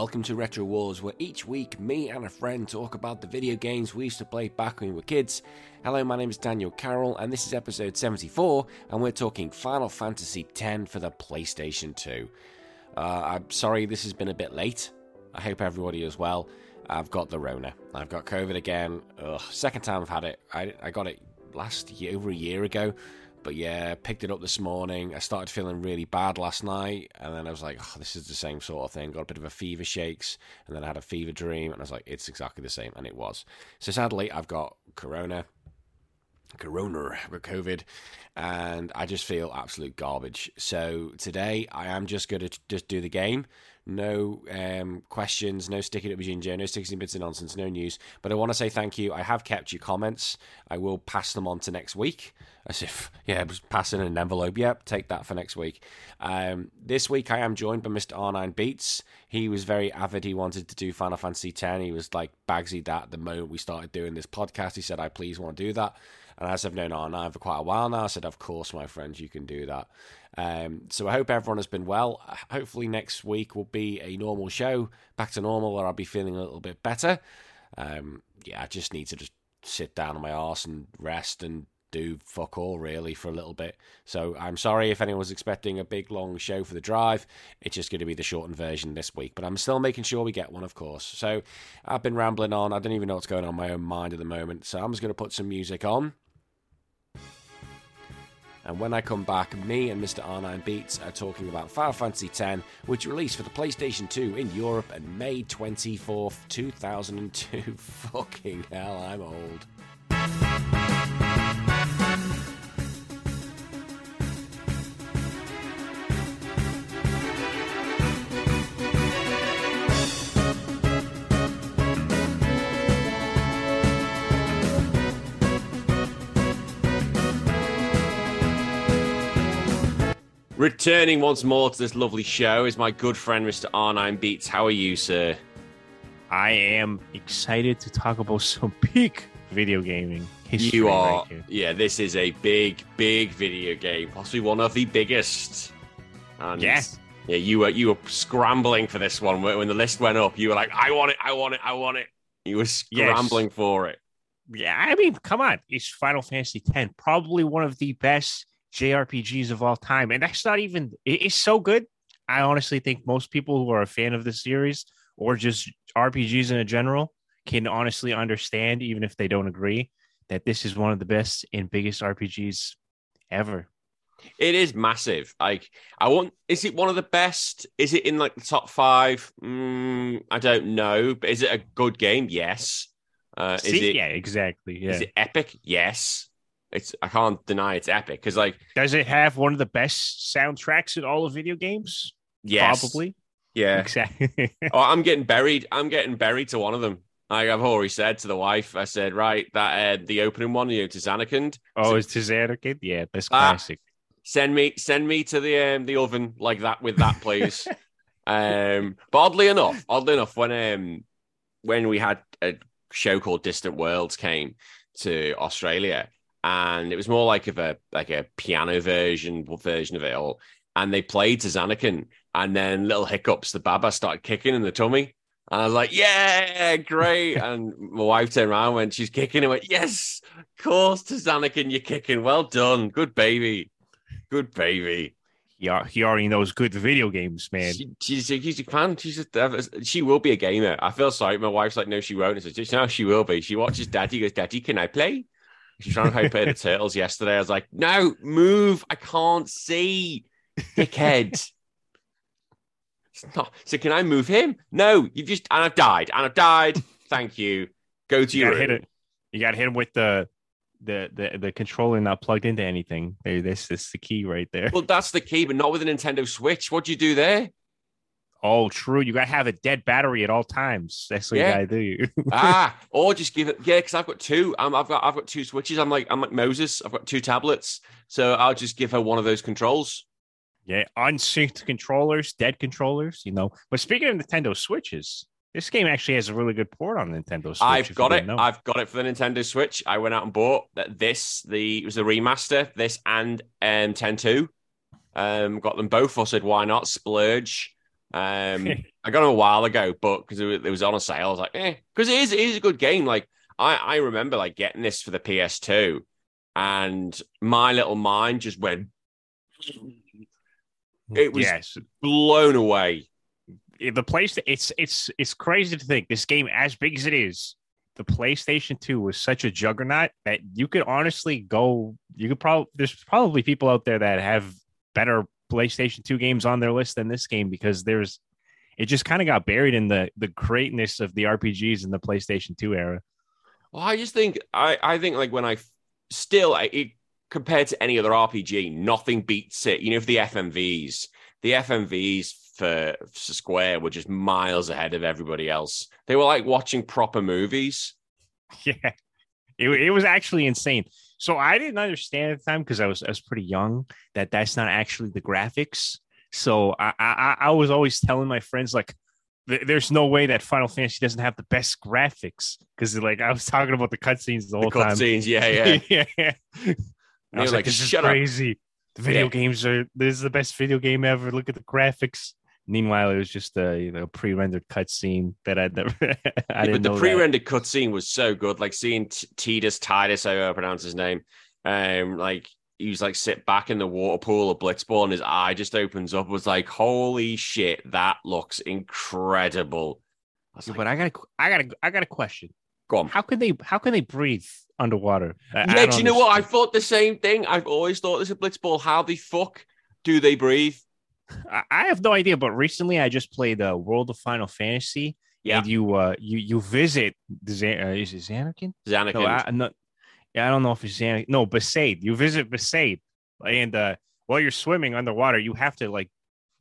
welcome to Retro Wars, where each week me and a friend talk about the video games we used to play back when we were kids. Hello, my name is Daniel Carroll, and this is episode 74, and we're talking Final Fantasy X for the PlayStation 2. Uh, I'm sorry this has been a bit late. I hope everybody is well. I've got the Rona. I've got COVID again. Ugh, second time I've had it. I, I got it last year, over a year ago. But yeah, picked it up this morning. I started feeling really bad last night, and then I was like, oh, "This is the same sort of thing." Got a bit of a fever shakes, and then I had a fever dream, and I was like, "It's exactly the same," and it was. So sadly, I've got corona, corona with COVID, and I just feel absolute garbage. So today, I am just going to just do the game. No um, questions, no sticking up with ginger, no 16 bits of nonsense, no news. But I want to say thank you. I have kept your comments. I will pass them on to next week. As if, yeah, was passing an envelope. Yep, take that for next week. Um, this week I am joined by Mr. R9 Beats. He was very avid. He wanted to do Final Fantasy X. He was like Bagsy that the moment we started doing this podcast. He said, I please want to do that. And as I've known R9 for quite a while now, I said, Of course, my friends, you can do that. Um, so I hope everyone has been well. Hopefully, next week will be a normal show, back to normal, where I'll be feeling a little bit better. Um, yeah, I just need to just sit down on my arse and rest and do fuck all really for a little bit. So I'm sorry if anyone was expecting a big long show for the drive. It's just going to be the shortened version this week, but I'm still making sure we get one, of course. So I've been rambling on. I don't even know what's going on in my own mind at the moment. So I'm just going to put some music on. And when I come back, me and Mr. R9 Beats are talking about Final Fantasy X, which released for the PlayStation 2 in Europe on May 24th, 2002. Fucking hell, I'm old. Returning once more to this lovely show is my good friend Mr. R9 Beats. How are you, sir? I am excited to talk about some peak video gaming history. You are, right yeah. This is a big, big video game, possibly one of the biggest. And Yes. yeah. You were you were scrambling for this one when the list went up. You were like, I want it, I want it, I want it. You were scrambling for it. yeah, I mean, come on, it's Final Fantasy X, probably one of the best JRPGs of all time, and that's not even, it's so good. I honestly think most people who are a fan of the series or just RPGs in a general can honestly understand, even if they don't agree, that this is one of the best and biggest RPGs ever. It is massive. Like I want. Is it one of the best? Is it in like the top five? Mm, I don't know. But is it a good game? Yes. Uh, is See? it? yeah, exactly. Yeah. Is it epic? Yes. It's. I can't deny it's epic because like Does it have one of the best soundtracks in all of video games? yes, Probably. Yeah. Exactly. oh, I'm getting buried. I'm getting buried to one of them. Like I've already said to the wife, I said, right, that uh, the opening one, you know, to Zanarkand. oh, it's To Zanarkand? Yeah, that's Ah. classic. Send me, send me to the um, the oven like that with that, please. um, but oddly enough, oddly enough, when um when we had a show called Distant Worlds came to Australia, and it was more like of a like a piano version version of it all, and they played to Zanakin, and then little hiccups, the baba started kicking in the tummy. And I was like, yeah, great. And my wife turned around when she's kicking and went, yes, of course, to Zanakin, you're kicking. Well done. Good baby. Good baby. He, al- he already knows good video games, man. She, she's, a, she's a fan. She's a, uh, she will be a gamer. I feel sorry. My wife's like, no, she won't. I said, no, she will be. She watches Daddy. Goes, Daddy, can I play? She's trying to play the turtles yesterday. I was like, no, move. I can't see, dickhead. It's not. So can I move him? No, you've just and I've died. And I've died. Thank you. Go to You your hit room. it. You got to hit him with the the the the controller not plugged into anything. This is the key right there. Well, that's the key, but not with a Nintendo Switch. What do you do there? Oh, true. You got to have a dead battery at all times. That's what Yeah. you got to do. ah, or just give it. Yeah, because I've got two. Um, I've got I've got two switches. I'm like I'm like Moses. I've got two tablets, so I'll just give her one of those controls. yeah, unsynced controllers, dead controllers. You know. But speaking of Nintendo Switches, this game actually has a really good port on Nintendo Switch. I've got it. know. I've got it for the Nintendo Switch. I went out and bought that. This the it was the remaster. This and um 10 2. Um, got them both. I said, why not splurge? Um, I got it a while ago, but because it, it was on a sale, I was like, eh, because it is it is a good game. Like I I remember like getting this for the PS2, and my little mind just went. It was yes. blown away. the place it's it's it's crazy to think this game as big as it is the playstation 2 was such a juggernaut that you could honestly go you could probably there's probably people out there that have better playstation 2 games on their list than this game because there's it just kind of got buried in the the greatness of the rpgs in the playstation 2 era Well, I just think I I think like when I still I, it, compared to any other RPG, nothing beats it. You know, for the FMVs, the FMVs for, for Square were just miles ahead of everybody else. They were like watching proper movies. yeah it, it was actually insane so i didn't understand at the time because i was i was pretty young that that's not actually the graphics. So i i, I was always telling my friends like "Th- there's no way that final fantasy doesn't have the best graphics. Because like i was talking about the cutscenes the The whole time. cutscenes, yeah, yeah. yeah. I was like, like, this is "Shut up." crazy. The video Yeah. games are this is the best video game ever. Look at the graphics meanwhile it was just a you know pre-rendered cutscene that i'd never i Yeah, didn't but the pre-rendered cutscene was so good. Like seeing T- Titus Titus, however I pronounce his name, um, like he was like sit back in the water pool of Blitzball, and his eye just opens up. Was like, holy shit, that looks incredible. I Yeah, like, but I got a, I got a, I got a question. go on. How can they, how can they breathe underwater? I- I Yeah, don't do you know what? I thought the same thing. I've always thought this at Blitzball. How the fuck do they breathe? I, have no idea. But recently, I just played uh, World of Final Fantasy. Yeah. and you, uh, you, you visit uh, is it Xanarkin? Xanakin. No, I, I'm. Yeah, I don't know if it's Xanakin. No, Besaid. You visit Besaid, and uh, while you're swimming underwater, you have to like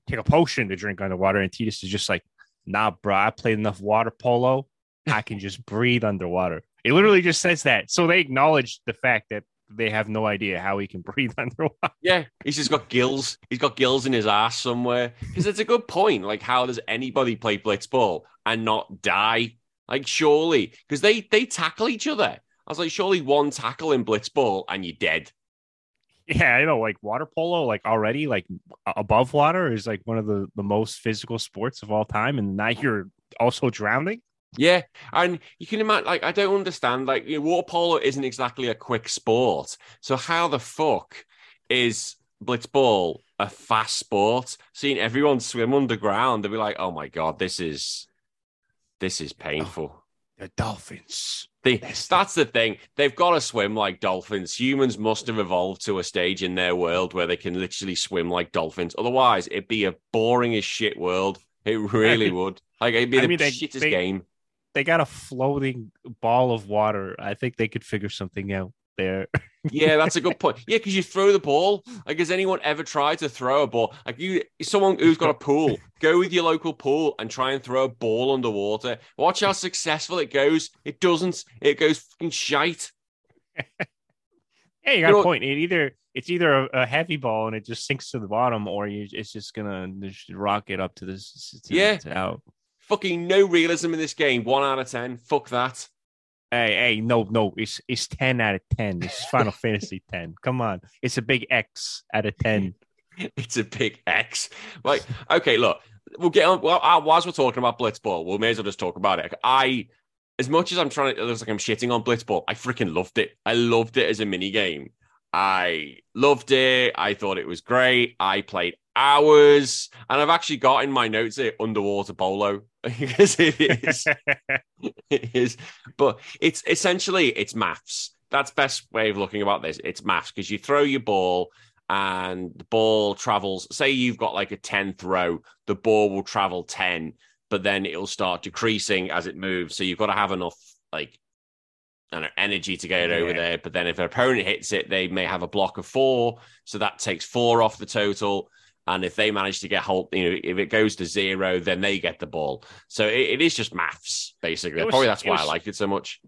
take a potion to drink underwater. And Titus is just like, Nah, bro. I played enough water polo. I can just breathe underwater. It literally just says that. So they acknowledge the fact that they have no idea how he can breathe underwater. Yeah, he's just got gills. He's got gills in his ass somewhere. Because it's a good point. Like, how does anybody play blitzball and not die? Like, surely, because they they tackle each other. I was like, surely one tackle in blitzball and you're dead. Yeah, I know. Like water polo, like already like above water is like one of the the most physical sports of all time, and now you're also drowning. Yeah, and you can imagine. Like, I don't understand. Like, you know, water polo isn't exactly a quick sport. So how the fuck is blitzball a fast sport? Seeing everyone swim underground, they'll be like, "Oh my god, this is this is painful." Oh, the dolphins. They, That's the thing. They've got to swim like dolphins. Humans must have evolved to a stage in their world where they can literally swim like dolphins. Otherwise, it'd be a boring as shit world. It really would. Like it'd be I the mean, they- shittest they- game. They got a floating ball of water. I think they could figure something out there. Yeah, that's a good point. Yeah, because you throw the ball. Like, has anyone ever tried to throw a ball? Like, you, someone who's got a pool, go with your local pool and try and throw a ball underwater. Watch how successful it goes. It doesn't. It goes fucking shite. Yeah, you got You know- a point. It either it's either a, a heavy ball and it just sinks to the bottom, or you it's just gonna just rocket up to this. To, Yeah. out. Fucking no realism in this game. One out of ten. Fuck that. Hey, hey, no, no, it's it's ten out of ten. This is Final Fantasy ten. Come on, it's a big X out of ten. It's a big X. Like, okay, look, we'll get on. Well, uh, whilst we're talking about Blitzball, we may as well just talk about it. I, as much as I'm trying to, it looks like I'm shitting on Blitzball. I freaking loved it. I loved it as a mini game. I loved it. I thought it was great. I played hours, and I've actually got in my notes here underwater polo because it is. It is. But it's essentially it's maths. That's best way of looking about this. It's maths because you throw your ball and the ball travels. Say you've got like a 10 throw the ball will travel 10 but then it'll start decreasing as it moves. So you've got to have enough like I energy to get it over Yeah. there. But then if an opponent hits it they may have a block of four. So that takes four off the total and if they manage to get hold, you know, if it goes to zero, then they get the ball. So it, it is just maths, basically. Was- Probably that's why I was- liked it so much.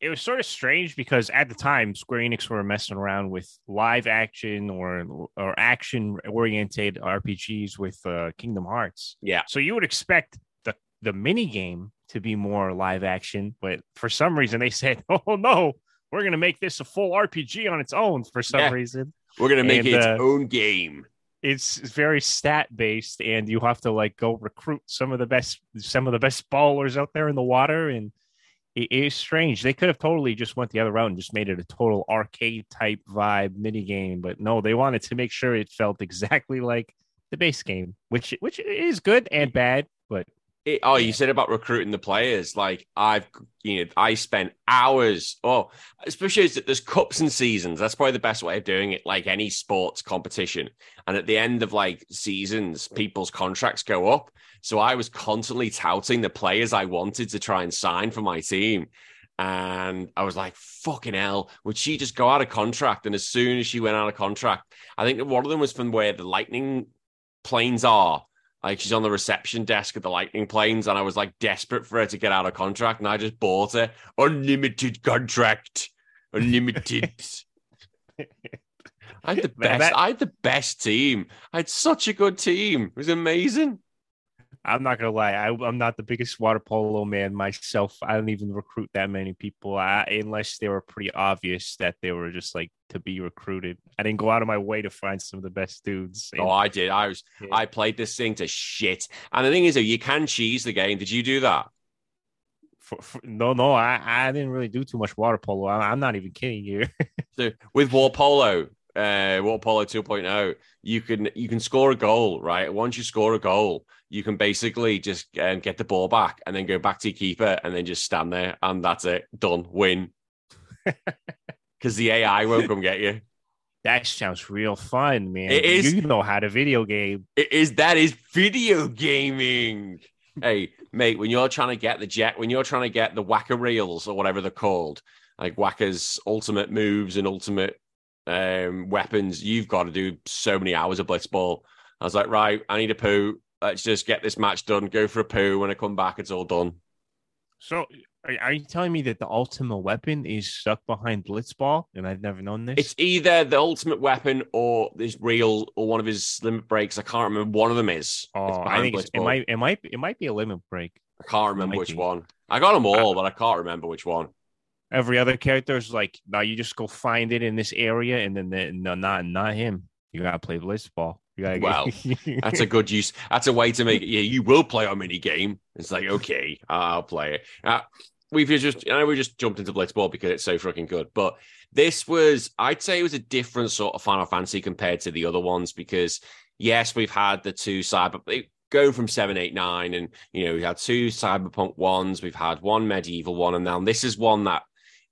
it was sort of strange because at the time Square Enix were messing around with live action or or action oriented RPGs with uh, Kingdom Hearts. Yeah. So you would expect the the mini game to be more live action, but for some reason they said, "Oh no, we're going to make this a full RPG on its own." For some Yeah. reason, We're gonna make And, it its uh, own game. It's very stat based, and you have to like go recruit some of the best some of the best ballers out there in the water, and it is strange. They could have totally just went the other route and just made it a total arcade type vibe mini game, but no, they wanted to make sure it felt exactly like the base game, which which is good and bad, but it, oh, you said about recruiting the players. Like I've, you know, I spent hours. Oh, especially as there's cups and seasons. That's probably the best way of doing it. Like any sports competition, and at the end of like seasons, people's contracts go up. So I was constantly touting the players I wanted to try and sign for my team. And I was like, fucking hell, would she just go out of contract? And as soon as she went out of contract, I think one of them was from where the lightning planes are like she's on the reception desk at the Lightning planes, and I was like desperate for her to get out of contract, and I just bought her unlimited contract, unlimited. I had the best. I had the best team. I had such a good team. It was amazing. I'm not gonna lie. I, am not the biggest water polo man myself. I don't even recruit that many people I, unless they were pretty obvious that they were just like to be recruited. I didn't go out of my way to find some of the best dudes. Oh, I did. I was. Yeah. I played this thing to shit. And the thing is, though, you can cheese the game. Did you do that? For, for, no, no, I, I didn't really do too much water polo. I, am not even kidding you. so with water polo, uh, water polo 2.0, you can you can score a goal, right? Once you score a goal, you can basically just um, get the ball back and then go back to your keeper and then just stand there and that's it, done, win. Because the AI won't come get you. That sounds real fun, man. It is. You know how to video game. It is. That is video gaming. hey, mate, when you're trying to get the jet, when you're trying to get the Wakka reels or whatever they're called, like Wakka's ultimate moves and ultimate um, weapons, you've got to do so many hours of blitzball. I was like, right, I need a poo let's just get this match done, go for a poo. When I come back, it's all done. So, are you telling me that the ultimate weapon is stuck behind Blitzball? And I've never known this. It's either the ultimate weapon or this real or one of his limit breaks. I can't remember. One of them is. Oh, I think it might. It might. It might be a limit break. I can't remember which be. one. I got them all, but I can't remember which one. Every other character is like, now you just go find it in this area, and then the, no, not not him. You gotta play Blitzball. You well, that's a good use. That's a way to make it. Yeah, you will play our mini game. It's like okay, I'll play it. Uh, we've just, you know, we just jumped into Blitzball because it's so fucking good. But this was, I'd say, it was a different sort of Final Fantasy compared to the other ones because yes, we've had the two cyber going from seven, eight, nine, and you know we had two cyberpunk ones. We've had one medieval one, and now this is one that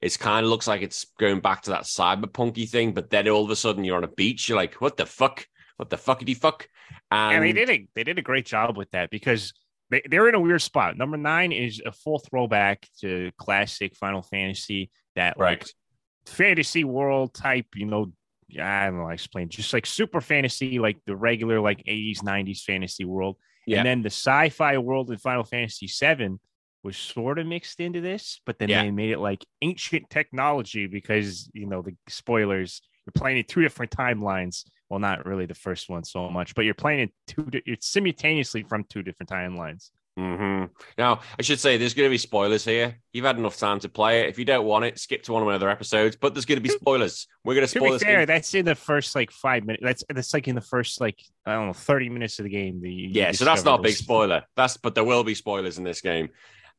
it's kind of looks like it's going back to that cyberpunky thing. But then all of a sudden you're on a beach. You're like, what the fuck? what the fuckity fuck? And, and they did a they did a great job with that because they, they're in a weird spot. Number nine is a full throwback to classic Final Fantasy that right. like fantasy world type, you know. I don't know, I explain just like super fantasy, like the regular like 80s, 90s fantasy world. Yeah. And then the sci-fi world in Final Fantasy VII was sort of mixed into this, but then yeah. they made it like ancient technology because you know the spoilers. You're playing in two different timelines well, not really the first one so much, but you're playing it two. It's simultaneously from two different timelines. Mm-hmm. Now, I should say there's going to be spoilers here. You've had enough time to play it. If you don't want it, skip to one of my other episodes. But there's going to be spoilers. We're going to spoil this. Fair, that's in the first like five minutes. That's that's like in the first like I don't know thirty minutes of the game. The, yeah, so that's not a big spoiler. That's but there will be spoilers in this game,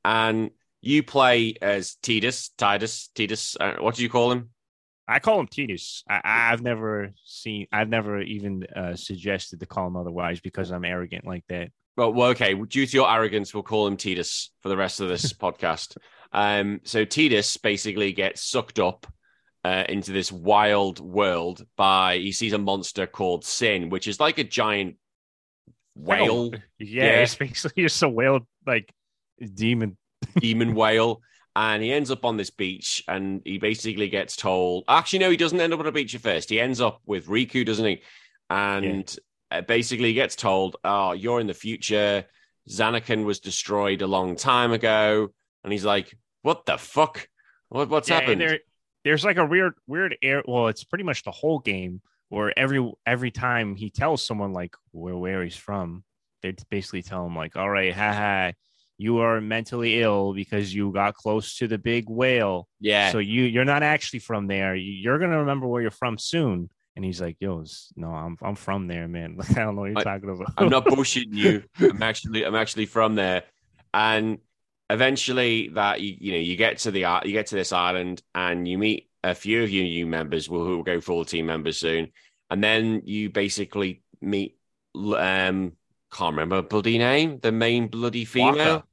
and you play as Titus, Titus, Titus. Uh, what do you call him? I call him Titus. I, have never seen, I've never even uh, suggested to call him otherwise because I'm arrogant like that. Well, well, okay. Due to your arrogance, we'll call him Titus for the rest of this podcast. Um, so Titus basically gets sucked up uh, into this wild world by he sees a monster called Sin, which is like a giant whale. Yeah, yeah, it's basically just a whale, like demon, demon whale and he ends up on this beach and he basically gets told actually no he doesn't end up on a beach at first. He ends up with rikku doesn't he? And yeah. Uh, basically gets told oh you're in the future. Zanarkand was destroyed a long time ago. And he's like what the fuck? What, what's yeah, happened? there, there's like a weird weird air well it's pretty much the whole game where every every time he tells someone like where where he's from they basically tell him like all right haha you are mentally ill because you got close to the big whale. Yeah. So you you're not actually from there. You're gonna remember where you're from soon. And he's like, "Yo, no, I'm I'm from there, man. I don't know what you're I, talking about. I'm not bullshitting you. I'm actually I'm actually from there." And eventually, that you you know you get to the you get to this island and you meet a few of your new members who will go full team members soon, and then you basically meet um can't remember bloody name the main bloody female. Wakka.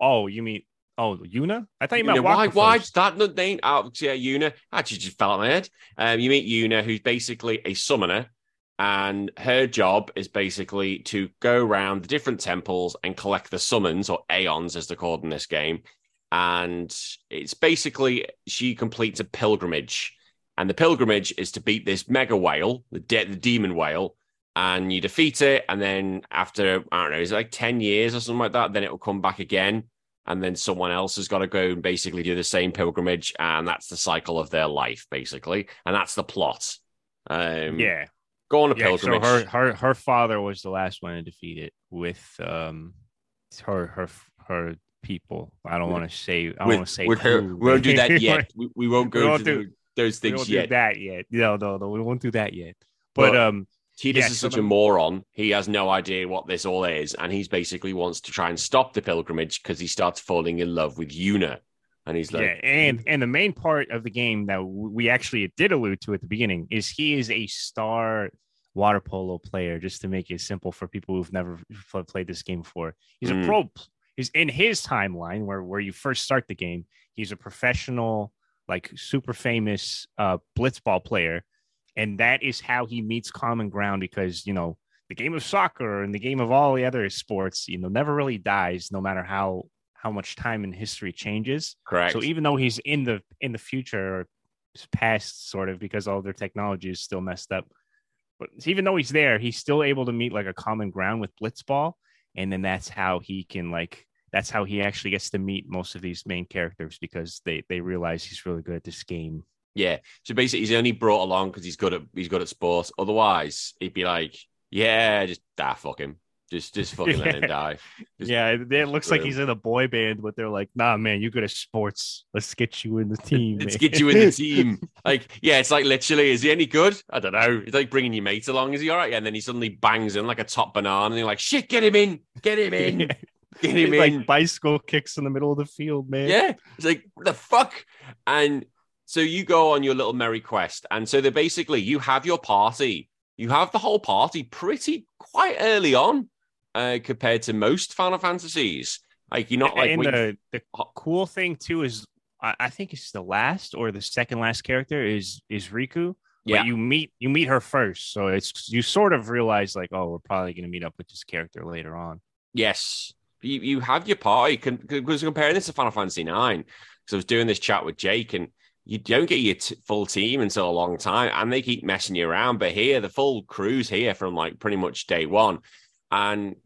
Oh, you mean Oh, Yuna? I thought you meant why? First. Why that not name? Oh, yeah, Yuna. Actually, just fell out my head. Um, you meet Yuna, who's basically a summoner, and her job is basically to go around the different temples and collect the summons or aeons, as they're called in this game. And it's basically she completes a pilgrimage, and the pilgrimage is to beat this mega whale, the de- the demon whale, and you defeat it, and then after I don't know, is it like ten years or something like that? Then it will come back again and then someone else has got to go and basically do the same pilgrimage, and that's the cycle of their life, basically, and that's the plot. Um, yeah, go on a yeah, pilgrimage. So her her her father was the last one to defeat it with um her her her people. I don't want to say. I don't want to say. Her, we won't do that yet. we, we won't go we won't do, those things yet. that yet. No, no, no. We won't do that yet. But, but um, Tidus is such a moron. He has no idea what this all is, and he's basically wants to try and stop the pilgrimage because he starts falling in love with Yuna. And he's like, yeah, and and the main part of the game that we actually did allude to at the beginning is he is a star water polo player. Just to make it simple for people who've never played this game before, he's mm. a pro. He's in his timeline where where you first start the game. He's a professional, like super famous uh, blitzball player and that is how he meets common ground because you know the game of soccer and the game of all the other sports you know never really dies no matter how how much time and history changes. Correct. so even though he's in the in the future or past sort of because all their technology is still messed up but even though he's there he's still able to meet like a common ground with blitzball and then that's how he can like that's how he actually gets to meet most of these main characters because they they realize he's really good at this game yeah. So basically, he's only brought along because he's good at he's good at sports. Otherwise, he'd be like, yeah, just ah, fuck him. Just, just fucking let him die. Just yeah, it looks like him. he's in a boy band, but they're like, nah, man, you good at sports. Let's get you in the team. Let's man. get you in the team. like, yeah, it's like literally, is he any good? I don't know. It's like bringing your mate along. Is he all right? Yeah, and then he suddenly bangs in like a top banana, and you're like, shit, get him in, get him in. Get him in. Like bicycle kicks in the middle of the field, man. Yeah. It's like, the fuck? And so you go on your little merry quest, and so they basically you have your party. You have the whole party pretty quite early on, uh, compared to most Final Fantasies. Like you're not like and the, the cool thing too is I, I, think it's the last or the second last character is is Rikku. Yeah, but you meet you meet her first, so it's you sort of realize like, oh, we're probably going to meet up with this character later on. Yes, you you have your party. Because comparing this to Final Fantasy Nine, because I was doing this chat with Jake and you don't get your t- full team until a long time, and they keep messing you around. But here, the full crew's here from like pretty much day one, and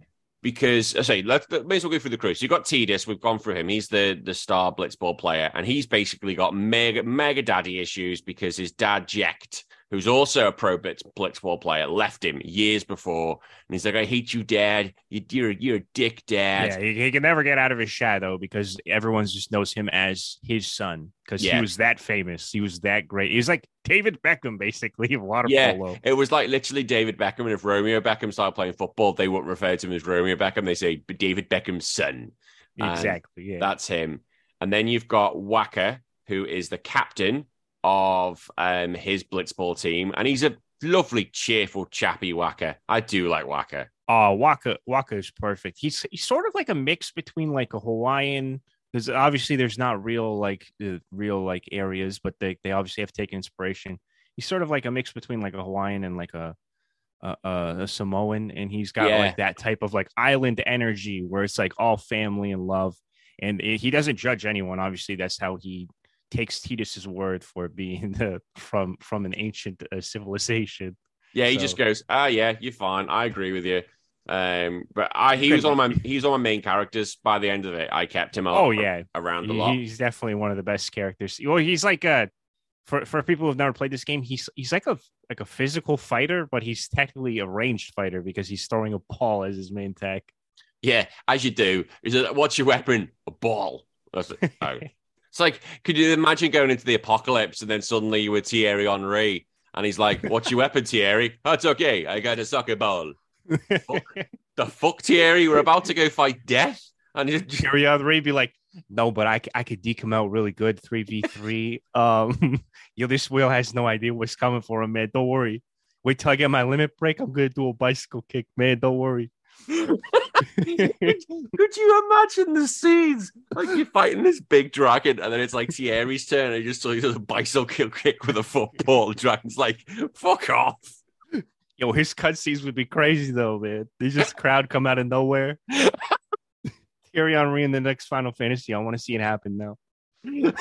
because I say let's let, may as well go through the crew. So you've got Tidus, we've gone through him. He's the the star blitzball player, and he's basically got mega mega daddy issues because his dad Jecht who's also a pro blitz, blitzball player, left him years before, and he's like, "I hate you, Dad. You, you're you're a dick, Dad." Yeah, he, he, can never get out of his shadow because everyone just knows him as his son because yeah. he was that famous. He was that great. He was like David Beckham, basically, of water yeah, polo. It was like literally David Beckham, and if Romeo Beckham started playing football, they wouldn't refer to him as Romeo Beckham. They say David Beckham's son. Exactly. yeah, that's him. And then you've got Wakka, who is the captain of um, his blitzball team, and he's a lovely, cheerful, chappy Wakka. I do like Wakka. Oh, Wakka is perfect. He's he's sort of like a mix between like a Hawaiian, because obviously there's not real like uh, real like areas, but they they obviously have taken inspiration. He's sort of like a mix between like a Hawaiian and like a a, a Samoan, and he's got yeah. like that type of like island energy where it's like all family and love, and it, he doesn't judge anyone. Obviously, that's how he takes Tidus's word for being the, from from an ancient uh, civilization. Yeah, he so. just goes, "Ah, yeah, you're fine. I agree with you." Um, but I he was one of my he's one of my main characters. By the end of it, I kept him. Oh yeah, around a lot. He's definitely one of the best characters. Well, he's like a for for people who've never played this game. He's he's like a like a physical fighter, but he's technically a ranged fighter because he's throwing a ball as his main tech. Yeah, as you do. Is it what's your weapon? A ball. That's it. Oh. It's like, could you imagine going into the apocalypse and then suddenly you were Thierry Henry and he's like, "What's your weapon, Thierry? That's okay. I got a soccer ball." The fuck, Thierry? We're about to go fight death, and you Thierry Henry be like, no, but I I could deke him out really good, 3v3. um, yo, this wheel has no idea what's coming for him, man. Don't worry. Wait till I get my limit break. I'm going to do a bicycle kick, man. Don't worry. could, could you imagine the scenes? Like you're fighting this big dragon, and then it's like Thierry's turn, and he just does a bicycle kick with a football. The dragon's like, "Fuck off." Yo, his cutscenes would be crazy, though, man. They just crowd come out of nowhere. Thierry Henry in the next Final Fantasy. I want to see it happen now.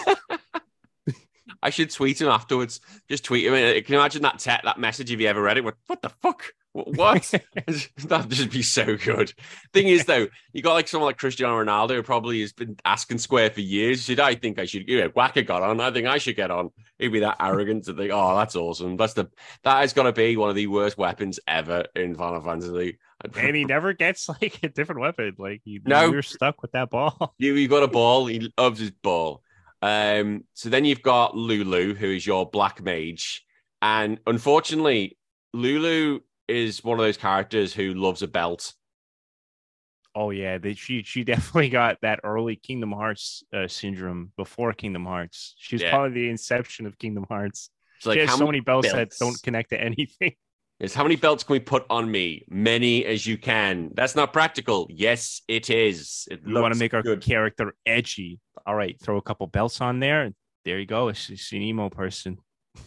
I should tweet him afterwards. Just tweet him. Uh, can you imagine that te- that message if you ever read it? What, what the fuck? What? That'd just be so good. Thing is, though, you got like someone like Cristiano Ronaldo who probably has been asking Square for years. Should I think I should? You know, Wakka got on. I think I should get on. He'd be that arrogant to think, oh, that's awesome. That's the that has got to be one of the worst weapons ever in Final Fantasy. And he never gets like a different weapon. Like, he, No. we're stuck with that ball. You you got a ball. He loves his ball. Um, so then you've got Lulu, who is your black mage, and unfortunately, Lulu is one of those characters who loves a belt. Oh yeah, they, she she definitely got that early Kingdom Hearts uh, syndrome before Kingdom Hearts. She's Yeah. probably the inception of Kingdom Hearts. It's like she has how so many many belts, that don't connect to anything. It's how many belts can we put on me? Many as you can. That's not practical. Yes, it is. It You want to make our good. character edgy. All right, throw a couple belts on there. There you go. It's, it's an emo person.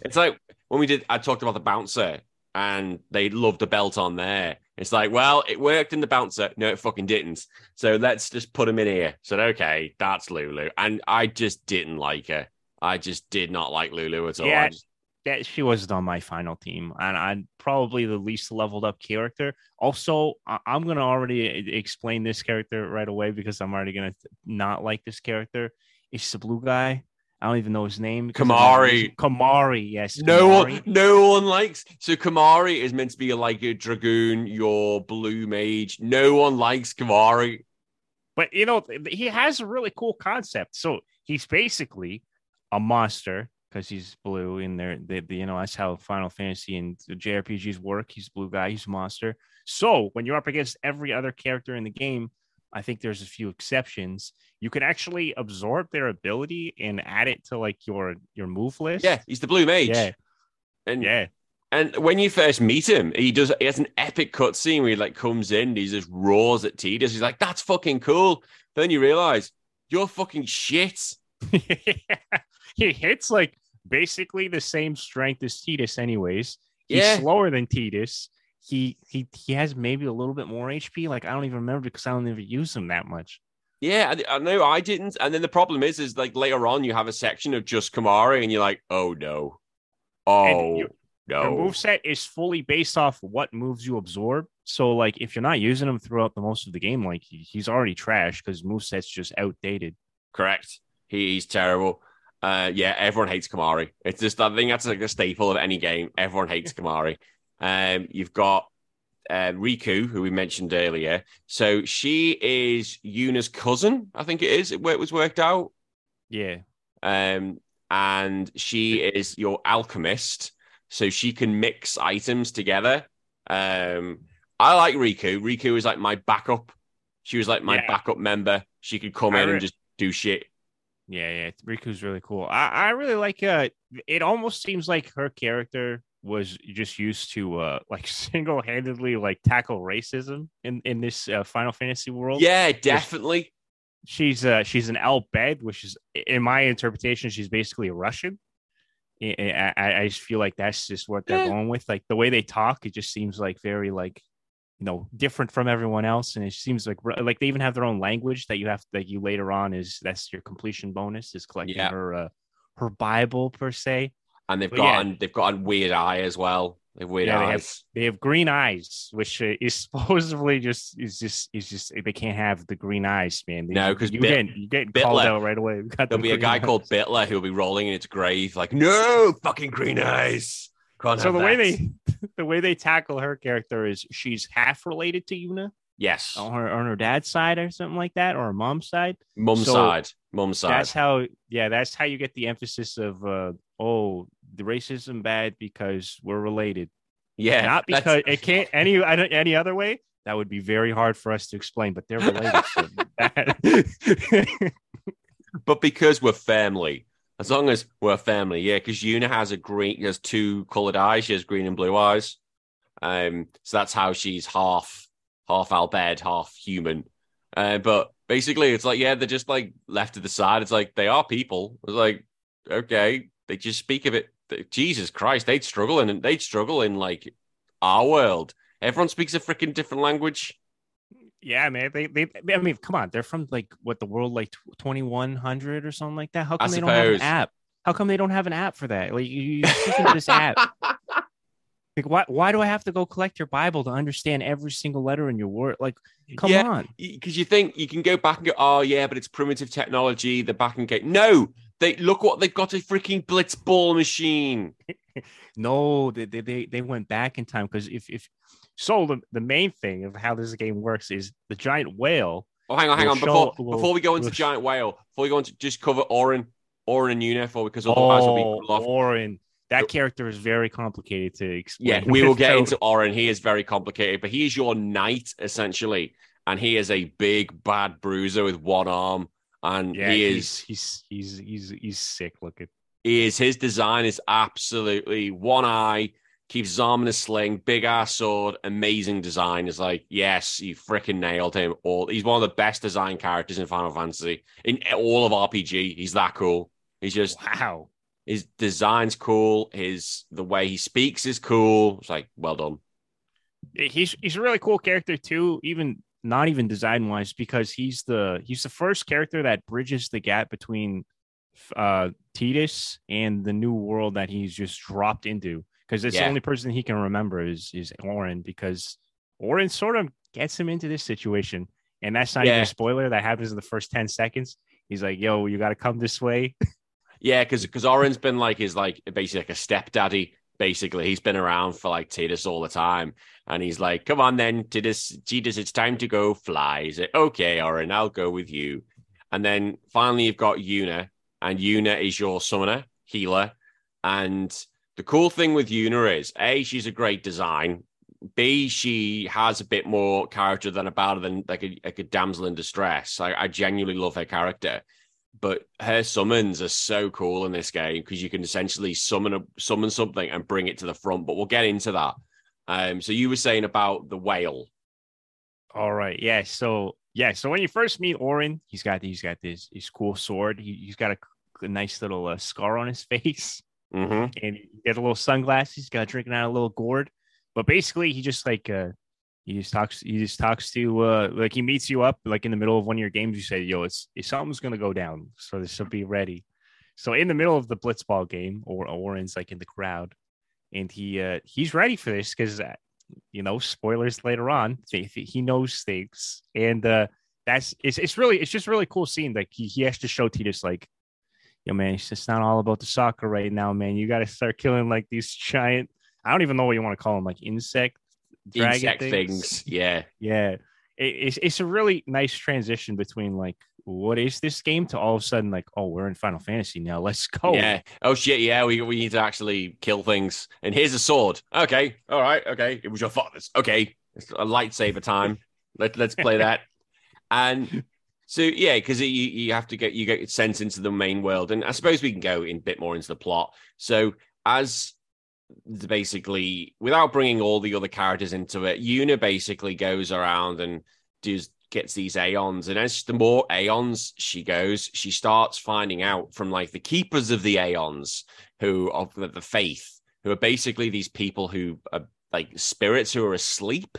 It's like when we did. I talked about the bouncer, and they loved the belt on there. It's like, well, it worked in the bouncer. No, it fucking didn't. So let's just put him in here. Said, okay, that's Lulu, and I just didn't like her. I just did not like Lulu at all. Yeah. Just- That she wasn't on my final team, and I'm probably the least leveled up character. Also, I- I'm gonna already explain this character right away because I'm already gonna not like this character. It's the blue guy. I don't even know his name. Kimahri. Kimahri, yes. no one, no one likes. So Kimahri is meant to be like a dragoon, your blue mage. No one likes Kimahri. But you know, he has a really cool concept. So he's basically a monster because he's blue in there. They, they- you know, that's how Final Fantasy and the JRPGs work. He's a blue guy, he's a monster. So when you're up against every other character in the game, I think there's a few exceptions. You can actually absorb their ability and add it to like your your move list. Yeah, he's the blue mage. Yeah. and Yeah. And when you first meet him, he does he has an epic cutscene where he like comes in, he just roars at Tidus. He's like, "That's fucking cool." Then you realize you're fucking shit. he hits like basically the same strength as Titus, anyways. He's Yeah. slower than Titus. He he he has maybe a little bit more HP. Like I don't even remember because I don't ever use him that much. Yeah, I, I know I didn't. And then the problem is, is like later on you have a section of just Kimahri, and you're like, "Oh no, oh your- no." Your move set is fully based off what moves you absorb. So like if you're not using him throughout the most of the game, like he- he's already trash because move set's just outdated. Correct. He's terrible. Uh, yeah, everyone hates Kimahri. It's just I think that's like a staple of any game. Everyone hates Kimahri. Um, you've got uh, Rikku, who we mentioned earlier. So she is Yuna's cousin, I think it is. It was worked out. Yeah. Um, and she is your alchemist, so she can mix items together. Um, I like Rikku. Rikku is like my backup. She was like my Yeah. backup member. She could come I in re- and just do shit. Yeah, yeah. Rikku's really cool. I, I really like uh it almost seems like her character was just used to uh like single-handedly like tackle racism in in this uh, Final Fantasy world. Yeah, definitely. She's uh she's an Al Bhed, which is in my interpretation she's basically a Russian. I, I, I just feel like that's just what they're Yeah. going with. Like the way they talk, it just seems like very like you know different from everyone else, and it seems like like they even have their own language that you have that you later on is that's your completion bonus is collecting Yeah. her uh, her Bible per se. And they've But got yeah. they've got a weird eye as well. They have weird Yeah, they have- eyes. They have green eyes, which uh, is supposedly just is just is just they can't have the green eyes, man. They- No, 'cause you Bit- get you get called Bitler- out right away. Got There'll be a guy eyes. called Bitler who'll be rolling in its grave, like, no fucking green eyes. Can't So the way they the way they tackle her character is she's half related to Yuna yes, on her on her dad's side or something like that, or her mom's side. Mom's so side, Mom's side. That's how yeah, that's how you get the emphasis of uh oh the racism bad because we're related. Yeah, Not because it can't any any other way. That would be very hard for us to explain, but they're related. that- but because we're family. As long as we're family, yeah. Because Yuna has a green, has two colored eyes. She has green and blue eyes. Um, so that's how she's half, half Al Bhed, half human. Uh, but basically, it's like yeah, they're just like left to the side. It's like they are people. It's like okay, they just speak of it. Jesus Christ, they'd struggle in they'd struggle in like our world. Everyone speaks a freaking different language. Yeah, man. They, they, I mean, come on. They're from like what the world like twenty one hundred or something like that. How I come they don't have an app? How come they don't have an app for that? Like you, you this app. Like why? Why do I have to go collect your Bible to understand every single letter in your word? Like, come Yeah. on. because you think you can go back and go, oh yeah, but it's primitive technology. The back and gate. No, they look what they've got a freaking blitzball machine. No, they they they, they went back in time because if if so, the, the main thing of how this game works is the giant whale. Oh, hang on, hang on. Before show- we'll- before we go into we'll giant whale, before we go into just cover Auron, Auron and Una for because oh, otherwise we'll be Oh, off. Auron. That character is very complicated to explain. Yeah, we will get into Auron. He is very complicated, but he is your knight essentially, and he is a big bad bruiser with one arm, and Yeah, he he's, is he's he's he's he's sick looking. he is his design is absolutely one eye, keeps his arm in a sling, big ass sword, amazing design. Is like, yes, you freaking nailed him. All he's one of the best design characters in Final Fantasy in all of RPG. He's that cool. He's just Wow. his design's cool. His the way he speaks is cool. It's like, well done. He's he's a really cool character too, even not even design wise, because he's the he's the first character that bridges the gap between uh Titus and the new world that he's just dropped into. Because it's the only person he can remember is is Auron, because Auron sort of gets him into this situation. And that's not even a spoiler. That happens in the first 10 seconds. He's like, yo, you gotta come this way. Yeah, because because Auron's been like his like basically like a stepdaddy. Basically, he's been around for like Titus all the time, and he's like, "Come on, then, Titus, Titus, it's time to go fly." He's like, "Okay, Auron, I'll go with you." And then finally, you've got Una, and Una is your summoner healer. And the cool thing with Una is, a, she's a great design. B, she has a bit more character than about than like a, like a damsel in distress. I, I genuinely love her character but her summons are so cool in this game because you can essentially summon a summon something and bring it to the front. But we'll get into that. Um, so you were saying about the whale. All right. Yeah. So yeah. So when you first meet Auron, he's got he's got this his cool sword. He, he's got a, a nice little uh, scar on his face, Mm-hmm. and he has a little sunglasses. He's got drinking out a little gourd. But basically, he just like uh, he just talks. He just talks to uh, like he meets you up like in the middle of one of your games. You say, "Yo, it's, something's gonna go down, so this should be ready." So in the middle of the blitzball game, or Auron's like in the crowd, and he uh, he's ready for this because uh, you know spoilers later on. He, knows things, and uh, that's it's it's really it's just really cool seeing like he, he has to show Titus like, yo man, it's just not all about the soccer right now, man. You got to start killing like these giant. I don't even know what you want to call them, like insect, dragon Insect things. Yeah. yeah, it, it's it's a really nice transition between like what is this game to all of a sudden like oh we're in Final Fantasy now let's go Yeah. Oh shit. Yeah. We we need to actually kill things. And here's a sword. Okay. All right. Okay. It was your father's. Okay. It's a lightsaber time. Let let's play that. And so yeah, because you you have to get you get sent into the main world, and I suppose we can go in a bit more into the plot. So as basically, without bringing all the other characters into it, Una basically goes around and does gets these aeons, and as the more aeons she goes, she starts finding out from like the keepers of the aeons, who of the, the faith, who are basically these people who are like spirits who are asleep.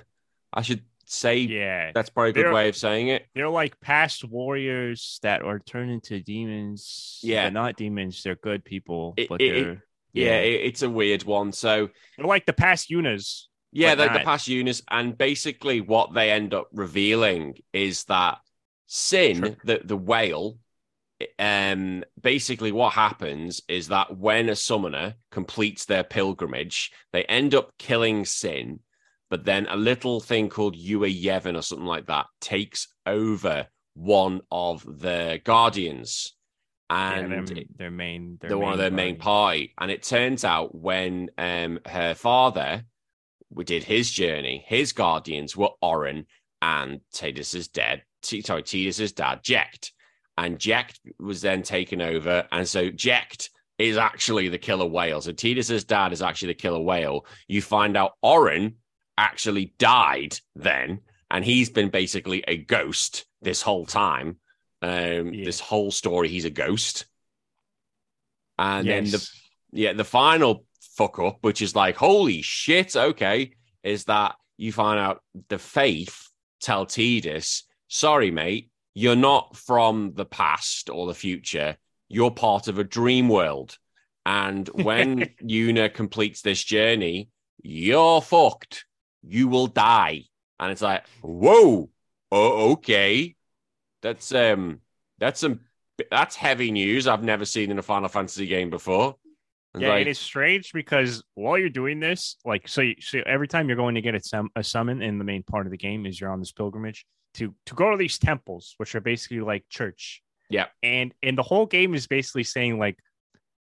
I should say yeah that's probably a good They're- way of saying it. they're like past warriors that are turned into demons Yeah. They're not demons they're good people It- but it- it- they're Yeah, it, it's a weird one. So they're like the past Unas yeah, the past units, and basically what they end up revealing is that Sin, Sure. the the whale, um, basically what happens is that when a summoner completes their pilgrimage, they end up killing Sin, but then a little thing called Yu Yevon or something like that takes over one of the guardians. Yeah, and their, their main, their they're one of their main party. party. And it turns out when um her father we did his journey, his guardians were Auron and Tidus's dead. T- sorry, Tidus's dad, Jecht. And Jecht was then taken over. And so Jecht is actually the killer whale. So Tidus's dad is actually the killer whale. You find out Auron actually died then, and he's been basically a ghost this whole time. Um, Yeah. this whole story, he's a ghost. And then the yeah, the final fuck up, which is like, holy shit, okay, is that you find out the faith tell Tidus, sorry, mate, you're not from the past or the future. You're part of a dream world. And when Yuna completes this journey, you're fucked. You will die. And it's like, whoa, oh, okay. That's um that's some that's heavy news I've never seen in a Final Fantasy game before. It's Yeah, like, and it's strange because while you're doing this, like, so, you, so every time you're going to get a, sum, a summon in the main part of the game is you're on this pilgrimage to to go to these temples, which are basically like church. Yeah. and and the whole game is basically saying like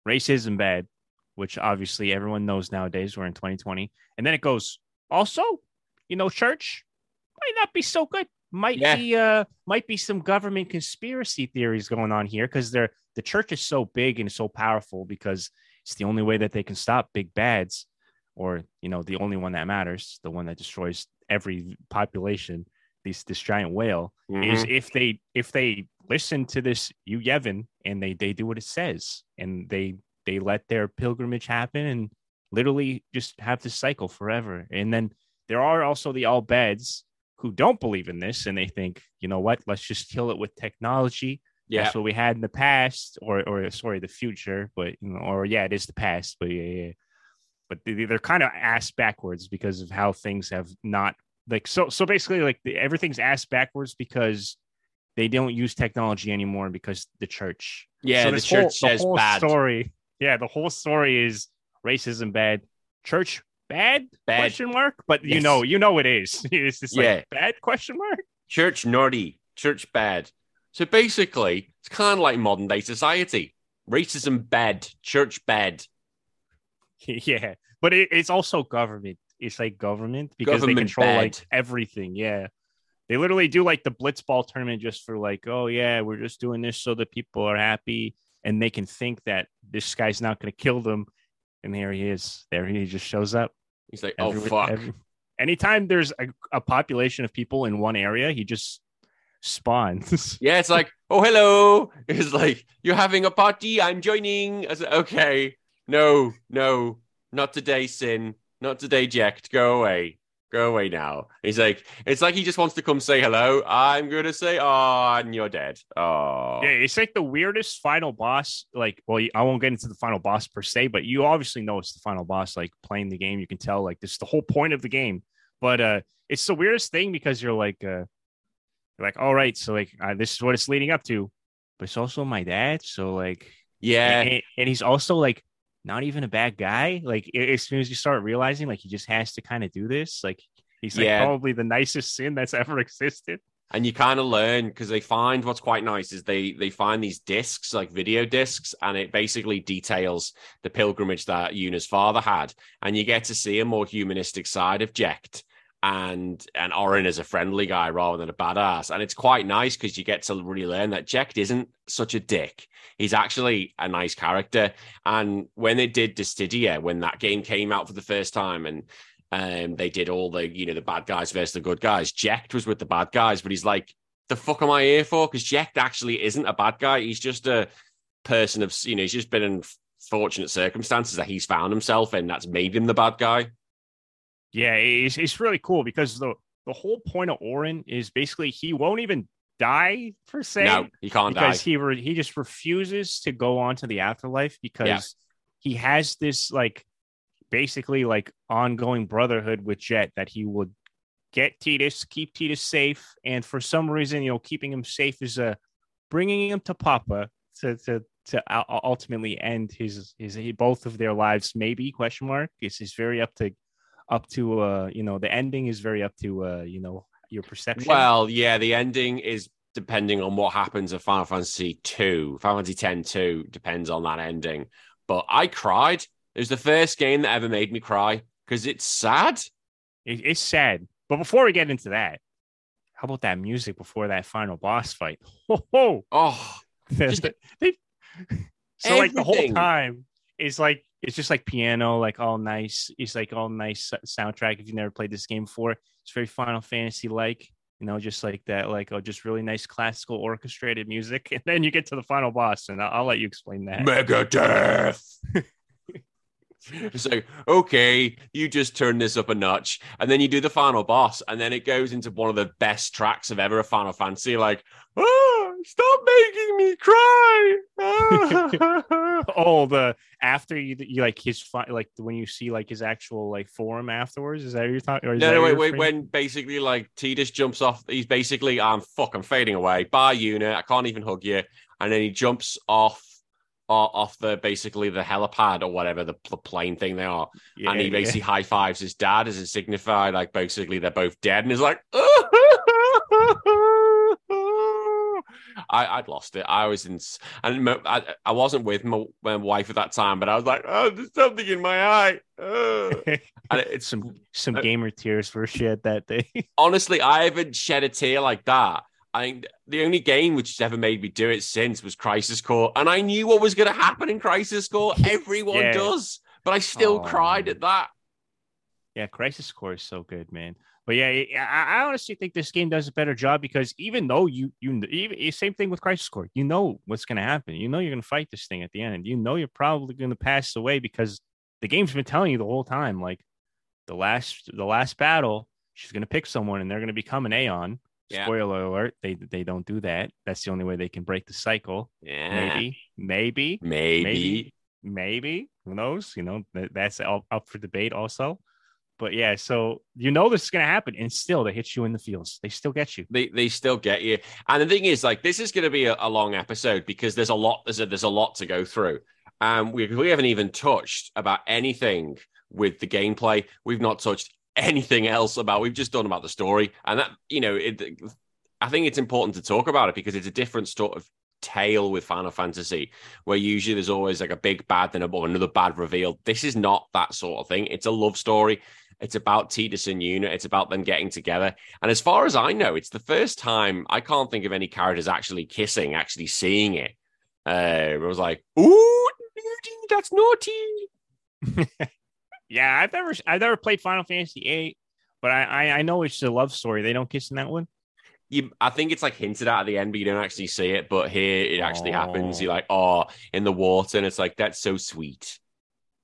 racism bad, which obviously everyone knows nowadays. We're in 2020, and then it goes also, you know, church might not be so good. Might Yeah. be uh might be some government conspiracy theories going on here because they're the church is so big and so powerful because it's the only way that they can stop big bads, or you know, the only one that matters, the one that destroys every population. This this giant whale is mhm. if they if they listen to this Yu Yevon and they they do what it says and they they let their pilgrimage happen and literally just have this cycle forever. And then there are also the Al Bheds who don't believe in this and they think, you know what, let's just kill it with technology. yeah, That's what we had in the past, or or sorry, the future, but you know, or yeah, it is the past, but yeah, yeah. But they, they're kind of ass backwards because of how things have not like so. So basically, like the, everything's ass backwards because they don't use technology anymore because the church. yeah. so the this church whole, says the whole bad, story. Yeah, the whole story is racism bad, church bad, Bad. question mark. But you know, you know it is. It's just like Yeah. bad question mark. church naughty, church bad. So basically, it's kind of like modern day society. Racism bad, church bad. yeah, but it, it's also government. It's like government because Government they control bad. like everything. Yeah, they literally do like the blitzball tournament just for like, oh yeah, we're just doing this so that people are happy and they can think that this guy's not going to kill them. And there he is. There he just shows up. He's like, oh fuck. every- anytime there's a, a population of people in one area, he just spawns. Yeah, it's like, oh hello. It's like you're having a party. I'm joining. I said, okay, no, no, not today, Sin. Not today, Jecht. Go away. Go away now. He's like, it's like he just wants to come say hello. I'm gonna say, oh, and you're dead. Oh, Yeah, it's like the weirdest final boss. Like, well, I won't get into the final boss per se, but you obviously know it's the final boss. Like playing the game, you can tell like this is the whole point of the game. But uh it's the weirdest thing because you're like, uh you're like, all right, so like uh, this is what it's leading up to, but it's also my dad. So like, yeah. and, and he's also like not even a bad guy. Like as soon as you start realizing, like he just has to kind of do this. Like he's like Yeah. probably the nicest sin that's ever existed. and you kind of learn because they find what's quite nice is they they find these discs like video discs and it basically details the pilgrimage that Yuna's father had and you get to see a more humanistic side of Jecht and and Auron is a friendly guy rather than a badass and it's quite nice because you get to really learn that Jack isn't such a dick he's actually a nice character and when they did Dissidia, when that game came out for the first time and um, they did all the, you know, the bad guys versus the good guys. Jack was with the bad guys, but he's like, the fuck am I here for? Because Jack actually isn't a bad guy. He's just a person of, you know, he's just been in fortunate circumstances that he's found himself in that's made him the bad guy. Yeah, it's, it's really cool because the the whole point of Auron is basically he won't even die per se no, he can't die. because he re- he just refuses to go on to the afterlife because Yeah. he has this like basically like ongoing brotherhood with Jet that he would get Tidus, keep Tidus safe, and for some reason, you know, keeping him safe is uh bringing him to Papa to to to ultimately end his his both of their lives. Maybe question mark. It's is very up to up to uh you know the ending is very up to uh you know your perception. Well, yeah, the ending is depending on what happens at Final Fantasy 2. Final Fantasy 10 2 depends on that ending. But I cried. It was the first game that ever made me cry because it's sad. It, it's sad. But before we get into that, how about that music before that final boss fight? Oh, oh just, they, so like the whole time is like it's just like piano, like all nice. It's like all nice soundtrack. If you've never played this game before, it's very Final Fantasy like. You know, just like that, like oh, just really nice classical orchestrated music, and then you get to the final boss, and I'll, I'll let you explain that. Megadeth. so okay you just turn this up a notch. And then you do the final boss and then it goes into one of the best tracks of ever a final fantasy like oh stop making me cry! Ah. Oh the after you, you like his like when you see like his actual like form afterwards is that what you're talking no no wait wait when basically like Tidus jumps off he's basically i'm fuck i'm fading away. Bye unit i can't even hug you. And then he jumps off off the basically the helipad or whatever the, the plane thing they are, yeah, and he basically yeah. high fives his dad as a signify like basically they're both dead, and he's like, I I'd lost it. I was in, and I, I wasn't with my, my wife at that time, but I was like, oh, there's something in my eye. and it's some some uh, gamer tears were shed that day. honestly, I haven't shed a tear like that I the only game which has ever made me do it since was Crisis Core, and I knew what was going to happen in Crisis Core. Everyone yeah. does, but I still oh, cried at that. Yeah, Crisis Core is so good, man. But yeah, I, I honestly think this game does a better job because even though you you even eh, same thing with Crisis Core, you know what's going to happen. You know you're going to fight this thing at the end. You know you're probably going to pass away because the game's been telling you the whole time. Like the last the last battle, she's going to pick someone and they're going to become an Aeon yeah. Spoiler alert: they they don't do that. That's the only way they can break the cycle. Yeah. Maybe, maybe, maybe, maybe, maybe. Who knows? You know, that's up for debate also. But yeah, so you know this is going to happen, and still they hit you in the feels. They still get you. They they still get you. And the thing is, like, this is going to be a, a long episode because there's a lot. There's a, there's a lot to go through. Um, we we haven't even touched about anything with the gameplay. We've not touched anything else about. We've just done about the story, and that you know, it, I think it's important to talk about it because it's a different sort of tale with Final Fantasy, where usually there's always like a big bad then another bad reveal. This is not that sort of thing. It's a love story. It's about Tidus and Yuna. It's about them getting together. And as far as I know, it's the first time I can't think of any characters actually kissing, actually seeing it. Uh, was like, ooh, that's naughty. Yeah, I've never I've never played Final Fantasy VIII, but I, I, I know it's a love story. They don't kiss in that one. You, I think it's like hinted at at the end, but you don't actually see it. But here it actually oh. happens. You're like, oh, in the water, and it's like that's so sweet.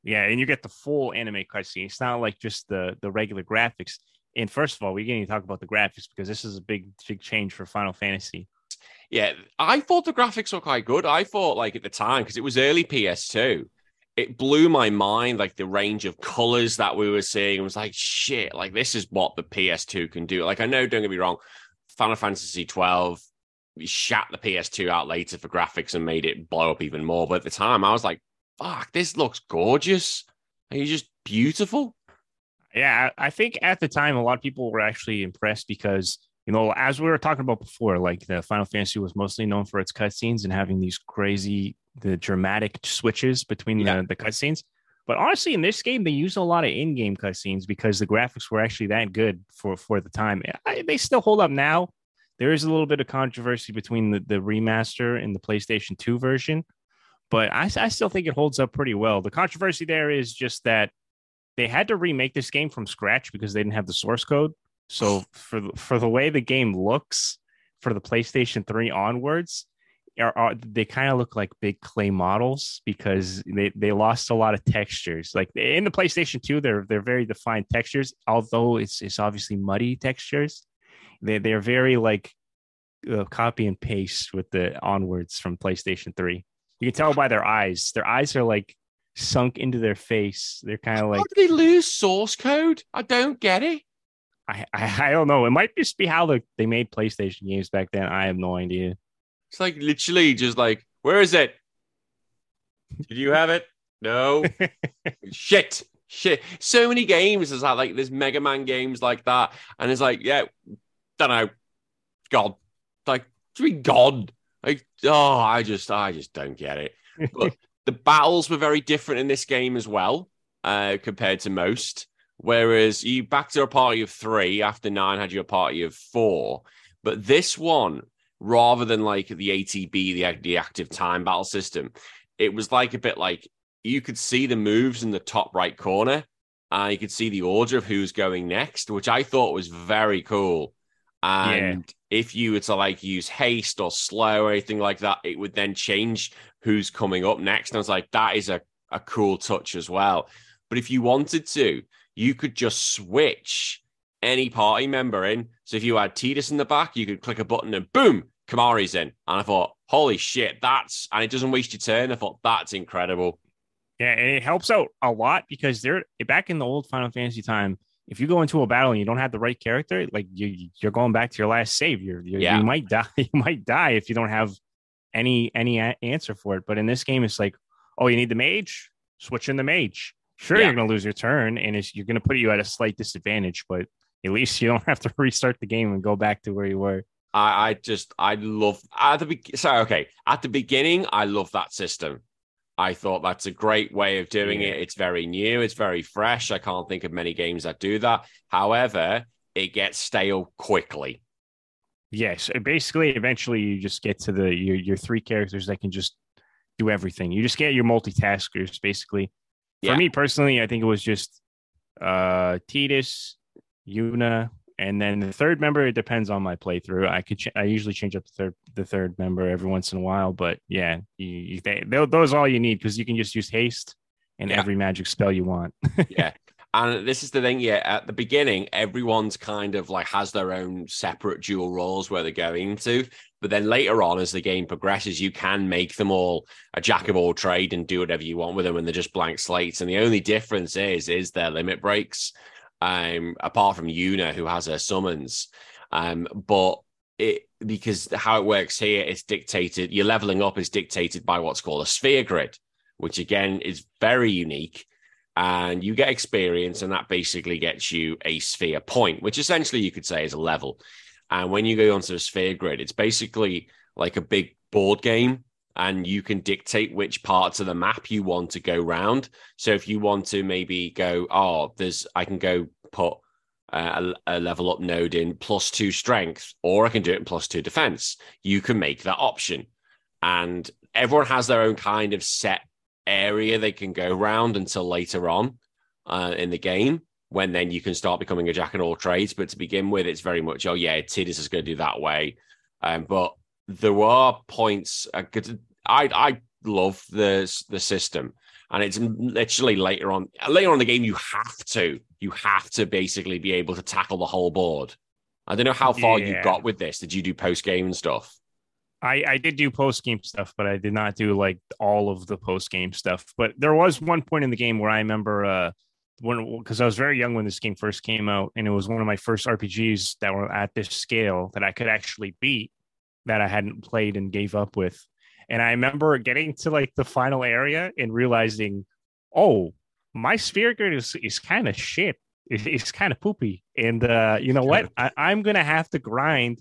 Yeah, and you get the full anime cutscene. It's not like just the the regular graphics. And first of all, we need to talk about the graphics because this is a big big change for Final Fantasy. Yeah, I thought the graphics were quite good. I thought like at the time because it was early PS2 it blew my mind like the range of colors that we were seeing. It was like shit, like this is what the PS2 can do. Like I know, don't get me wrong, Final Fantasy 12 shat the PS2 out later for graphics and made it blow up even more. But at the time, I was like, fuck, this looks gorgeous. Are you just beautiful? Yeah, I think at the time a lot of people were actually impressed because you know, as we were talking about before, like the Final Fantasy was mostly known for its cutscenes and having these crazy the dramatic switches between yeah. the, the cutscenes. But honestly, in this game, they use a lot of in-game cutscenes because the graphics were actually that good for for the time. I, they still hold up now. There is a little bit of controversy between the, the remaster and the PlayStation 2 version, but I, I still think it holds up pretty well. The controversy there is just that they had to remake this game from scratch because they didn't have the source code. So for for the way the game looks for the PlayStation 3 onwards, are, are they kind of look like big clay models because they, they lost a lot of textures. Like in the PlayStation 2, they're they're very defined textures, although it's it's obviously muddy textures. They they're very like uh, copy and paste with the onwards from PlayStation 3. You can tell by their eyes. Their eyes are like sunk into their face. They're kind of like How did they lose source code? I don't get it. I, I, I don't know. It might just be how the, they made PlayStation games back then. I have no idea. It's like literally just like, where is it? Did you have it? No. shit. Shit. So many games is that like there's Mega Man games like that. And it's like, yeah, don't know. God. Like, to be gone. Like, oh, I just, I just don't get it. But the battles were very different in this game as well, uh, compared to most. Whereas you back to a party of three after nine had you a party of four, but this one, rather than like the ATB, the, the active time battle system, it was like a bit like you could see the moves in the top right corner. Uh, you could see the order of who's going next, which I thought was very cool. And yeah. if you were to like use haste or slow or anything like that, it would then change who's coming up next. And I was like, that is a, a cool touch as well. But if you wanted to, you could just switch any party member in. So if you had Tidus in the back, you could click a button and boom, Kimahri's in. And I thought, holy shit, that's and it doesn't waste your turn. I thought that's incredible. Yeah, and it helps out a lot because they're back in the old Final Fantasy time. If you go into a battle and you don't have the right character, like you, you're going back to your last save. You're, you're yeah. you might die. You might die if you don't have any any answer for it. But in this game, it's like, oh, you need the mage, switch in the mage. Sure, yeah. you're going to lose your turn, and it's, you're going to put you at a slight disadvantage, but at least you don't have to restart the game and go back to where you were. I, I just I love at the be- sorry okay at the beginning I love that system. I thought that's a great way of doing yeah. it. It's very new, it's very fresh. I can't think of many games that do that. However, it gets stale quickly. Yes, basically, eventually you just get to the your your three characters that can just do everything. You just get your multitaskers basically. Yeah. For me personally, I think it was just uh Tidus, Yuna, and then the third member. It depends on my playthrough. I could ch- I usually change up the third the third member every once in a while, but yeah, you, you they, those are all you need because you can just use haste and yeah. every magic spell you want. yeah. And this is the thing, yeah. At the beginning, everyone's kind of like has their own separate dual roles where they're going to. But then later on, as the game progresses, you can make them all a jack of all trade and do whatever you want with them, and they're just blank slates. And the only difference is is their limit breaks. Um, apart from Yuna, who has her summons. Um, but it because how it works here, it's dictated. Your leveling up is dictated by what's called a sphere grid, which again is very unique and you get experience, and that basically gets you a sphere point, which essentially you could say is a level. And when you go onto a sphere grid, it's basically like a big board game, and you can dictate which parts of the map you want to go round. So if you want to maybe go, oh, there's, I can go put uh, a, a, level up node in plus two strength, or I can do it in plus two defense. You can make that option. And everyone has their own kind of set area they can go round until later on uh, in the game when then you can start becoming a jack of all trades. But to begin with, it's very much, oh, yeah, Tidus is going to do that way. Um, but there are points. Uh, I I love the the system, and it's literally later on later on in the game you have to you have to basically be able to tackle the whole board. I don't know how far yeah. you got with this. Did you do post game and stuff? I, I did do post game stuff, but I did not do like all of the post game stuff. But there was one point in the game where I remember uh when because I was very young when this game first came out, and it was one of my first RPGs that were at this scale that I could actually beat that I hadn't played and gave up with. And I remember getting to like the final area and realizing, oh, my sphere grid is is kind of shit. it's kind of poopy. And uh, you know what? I, I'm gonna have to grind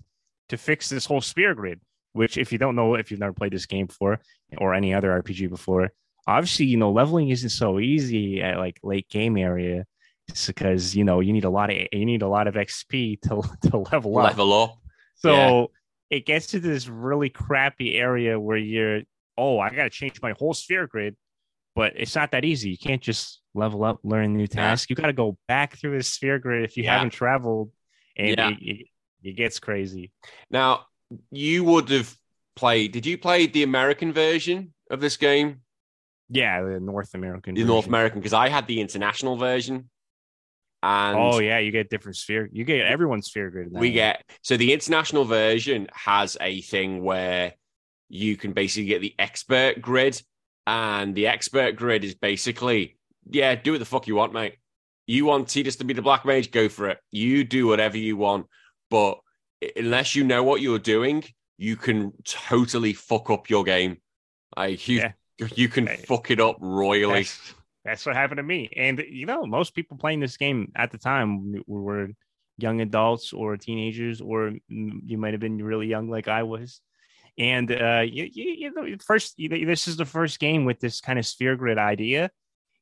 to fix this whole sphere grid which if you don't know if you've never played this game before or any other RPG before, obviously you know leveling isn't so easy at like late game area. Because you know you need a lot of you need a lot of XP to to level up. Level up. So yeah. It gets to this really crappy area where you're oh I got to change my whole sphere grid, but it's not that easy. You can't just level up, learn new tasks. You got to go back through the sphere grid if you yeah. haven't traveled, and it, it, it gets crazy. Now you would have played. Did you play the American version of this game? Yeah, the North American. The version. North American, because I had the international version. And oh yeah, you get different sphere. You get everyone's sphere grid. We get so the international version has a thing where you can basically get the expert grid, and the expert grid is basically yeah, do what the fuck you want, mate. You want Tidus to be the black mage, go for it. You do whatever you want, but unless you know what you're doing, you can totally fuck up your game. Like you, yeah. you can fuck it up royally. That's, what happened to me. And you know, most people playing this game at the time were young adults or teenagers, or you might have been really young like I was. And uh, you, you, you know, first, you, this is the first game with this kind of sphere grid idea.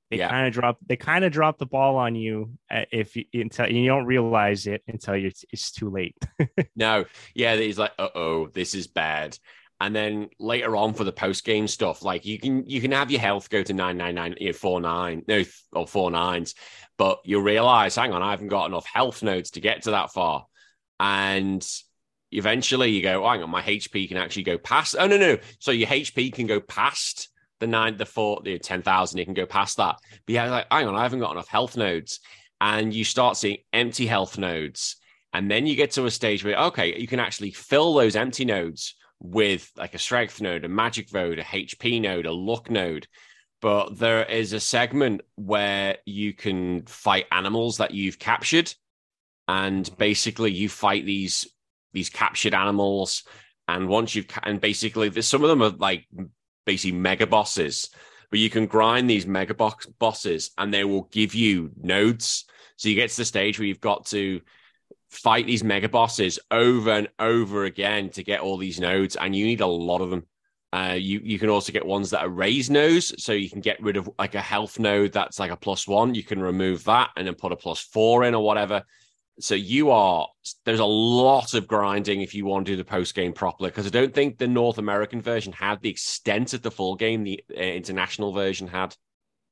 They yeah. kind of drop, they kind of drop the ball on you uh, if you until you don't realize it until it's too late. no, yeah, he's like, uh oh, this is bad. And then later on for the post game stuff, like you can you can have your health go to nine nine nine you know, four nine no or four nines, but you realize, hang on, I haven't got enough health nodes to get to that far, and eventually you go, oh, hang on, my HP can actually go past. Oh no no, so your HP can go past the nine the four the ten thousand. It can go past that, but yeah, like hang on, I haven't got enough health nodes, and you start seeing empty health nodes, and then you get to a stage where okay, you can actually fill those empty nodes with like a strength node, a magic node, a HP node, a luck node. But there is a segment where you can fight animals that you've captured, and basically you fight these these captured animals. And once you've and basically some of them are like basically mega bosses, but you can grind these mega box bosses, and they will give you nodes. So you get to the stage where you've got to fight these mega bosses over and over again to get all these nodes, and you need a lot of them. Uh, you you can also get ones that are raised nodes, so you can get rid of like a health node that's like a plus one. You can remove that and then put a plus four in or whatever. So you are there's a lot of grinding if you want to do the post game properly because I don't think the North American version had the extent of the full game the uh, international version had.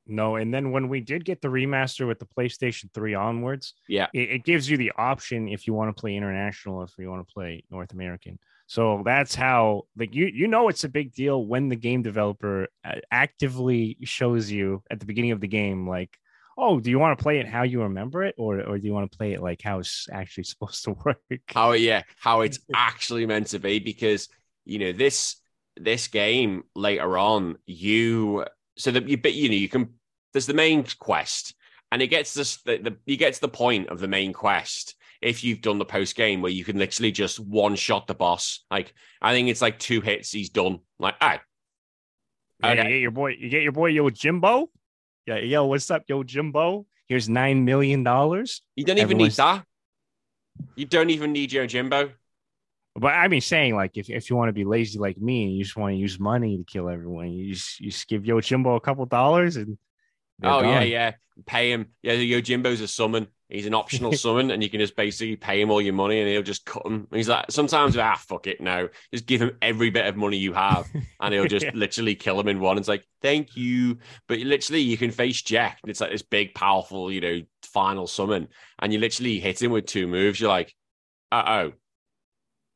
No, and then when we did get the remaster with the PlayStation 3 onwards, yeah, it, it gives you the option if you want to play international, if you want to play North American. So that's how, like, you you know, it's a big deal when the game developer uh, actively shows you at the beginning of the game, like, oh, do you want to play it how you remember it, or or do you want to play it like how it's actually supposed to work? How yeah, how it's actually meant to be, because you know this this game later on, you so that you but you know you can there's the main quest, and it gets this the, the you get to the point of the main quest if you've done the post game where you can literally just one shot the boss. Like I think it's like two hits, he's done. Like, ah, yeah, okay. you get your boy, you get your boy Yojimbo. Yeah, yo, what's up, Yojimbo? Here's nine million dollars. You don't even Everyone's... need that. You don't even need Yojimbo. But I mean, saying like if, if you want to be lazy like me and you just want to use money to kill everyone, you just you just give Yojimbo a couple dollars and oh yeah, yeah, pay him. Yeah, Yojimbo's a summon. He's an optional summon, and you can just basically pay him all your money, and he'll just cut him. he's like, sometimes ah, fuck it, no, just give him every bit of money you have, and he'll just yeah. literally kill him in one. It's like, thank you, but literally you can face Jack. and It's like this big, powerful, you know, final summon, and you literally hit him with two moves. You're like, uh oh,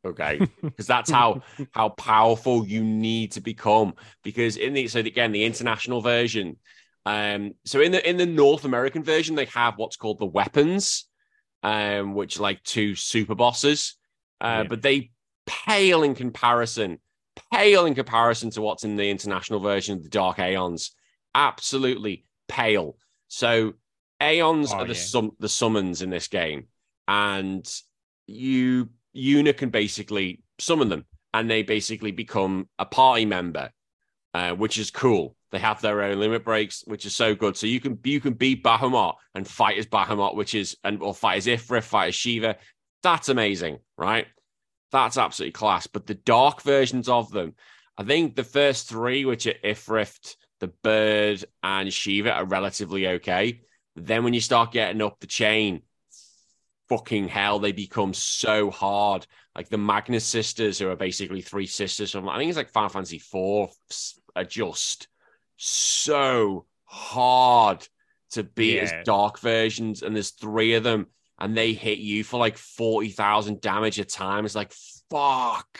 okay because that's how how powerful you need to become because in the so again the international version um, so in the in the North American version, they have what's called the weapons, um, which are like two super bosses, uh, yeah. but they pale in comparison, pale in comparison to what's in the international version of the Dark Aeons. Absolutely pale. So Aeons oh, are the yeah. sum the summons in this game, and you Yuna can basically summon them, and they basically become a party member, uh, which is cool. They have their own limit breaks, which is so good. So you can you can beat Bahamut and fight as Bahamut, which is and or fight as Ifrit, fight as Shiva. That's amazing, right? That's absolutely class. But the dark versions of them, I think the first three, which are Ifrit, the bird, and Shiva, are relatively okay. then when you start getting up the chain, fucking hell, they become so hard. Like the Magnus sisters, who are basically three sisters from I think it's like Final Fantasy Four, are just so hard to beat yeah. as dark versions, and there's three of them, and they hit you for like forty thousand damage a time. It's like fuck.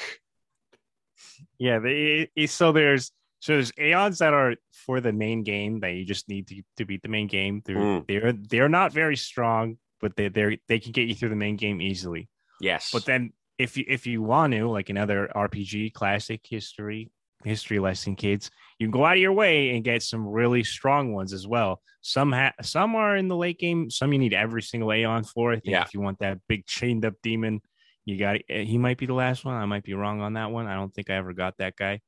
Yeah, they, so there's so there's aeons that are for the main game that you just need to, to beat the main game. They're mm. they're they're not very strong, but they they they can get you through the main game easily. Yes, but then if you if you want to like another RPG classic history history lesson, kids, you can go out of your way and get some really strong ones as well. Some ha- some are in the late game. Some you need every single Aeon for. I think yeah. if you want that big chained up demon, you got eh, he might be the last one. I might be wrong on that one. I don't think I ever got that guy.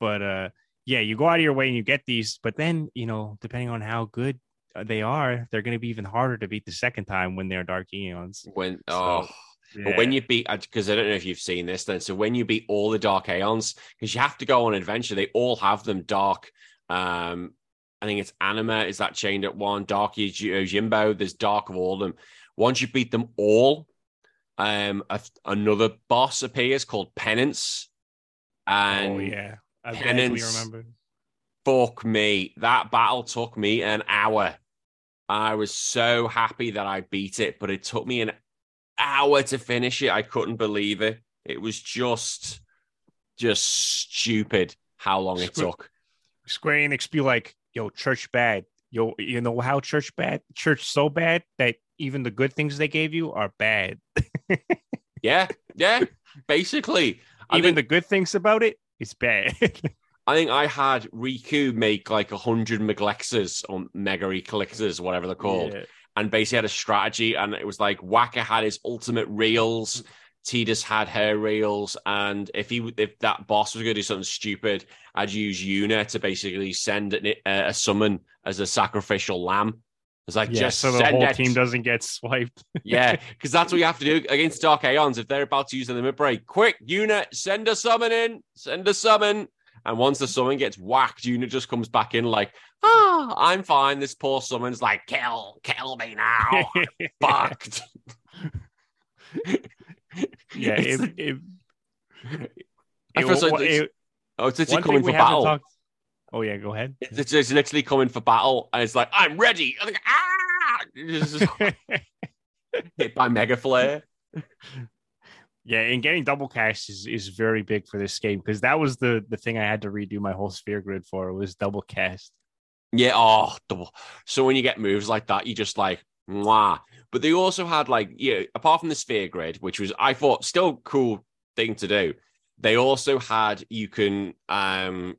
But uh yeah, you go out of your way and you get these, but then, you know, depending on how good They are. They're going to be even harder to beat the second time when they're Dark Aeons. When So, oh, but when you beat because I don't know if you've seen this then. So when you beat all the Dark Aeons, because you have to go on adventure, they all have them dark. Um, I think it's Anima is that chained at one. Dark Yojimbo. There's dark of all of them. Once you beat them all, um, a, another boss appears called Penance. And oh yeah, I Penance. remember. fuck me, that battle took me an hour. I was so happy that I beat it, but it took me an hour to finish it. I couldn't believe it. It was just, just stupid how long it took. Square Enix be like, "Yo, church bad. Yo, you know how church bad? Church so bad that even the good things they gave you are bad. Yeah, yeah, basically. Even think, the good things about it is bad." I think I had Rikku make like a hundred Meglexes or Mega Eclixes, whatever they're called. Yeah. and basically had a strategy. And it was like Wakka had his ultimate reels, Tidus had her reels, and if he if that boss was going to do something stupid, I'd use Yuna to basically send an, a, a summon as a sacrificial lamb. It's like Yeah, just so the whole it. team doesn't get swiped. yeah, because that's what you have to do against Dark Aeons. If they're about to use the limit break, quick, Yuna, send a summon in, send a summon. And once the summon gets whacked, Yuna just comes back in like, ah, I'm fine. This poor summon's like, kill, kill me now. fucked. yeah, It's- it, it, it- so- it- oh, it's literally coming for battle. talked. Oh yeah, go ahead. It's, it's literally coming for battle, and it's like, I'm ready. I'm like, ah, hit by Mega Flare. yeah, and getting double cast is, is very big for this game because that was the the thing I had to redo my whole sphere grid for was double cast. Yeah, oh, double. So when you get moves like that, you just like, mwah. But they also had like, yeah, apart from the sphere grid, which was I thought still cool thing to do. They also had you can um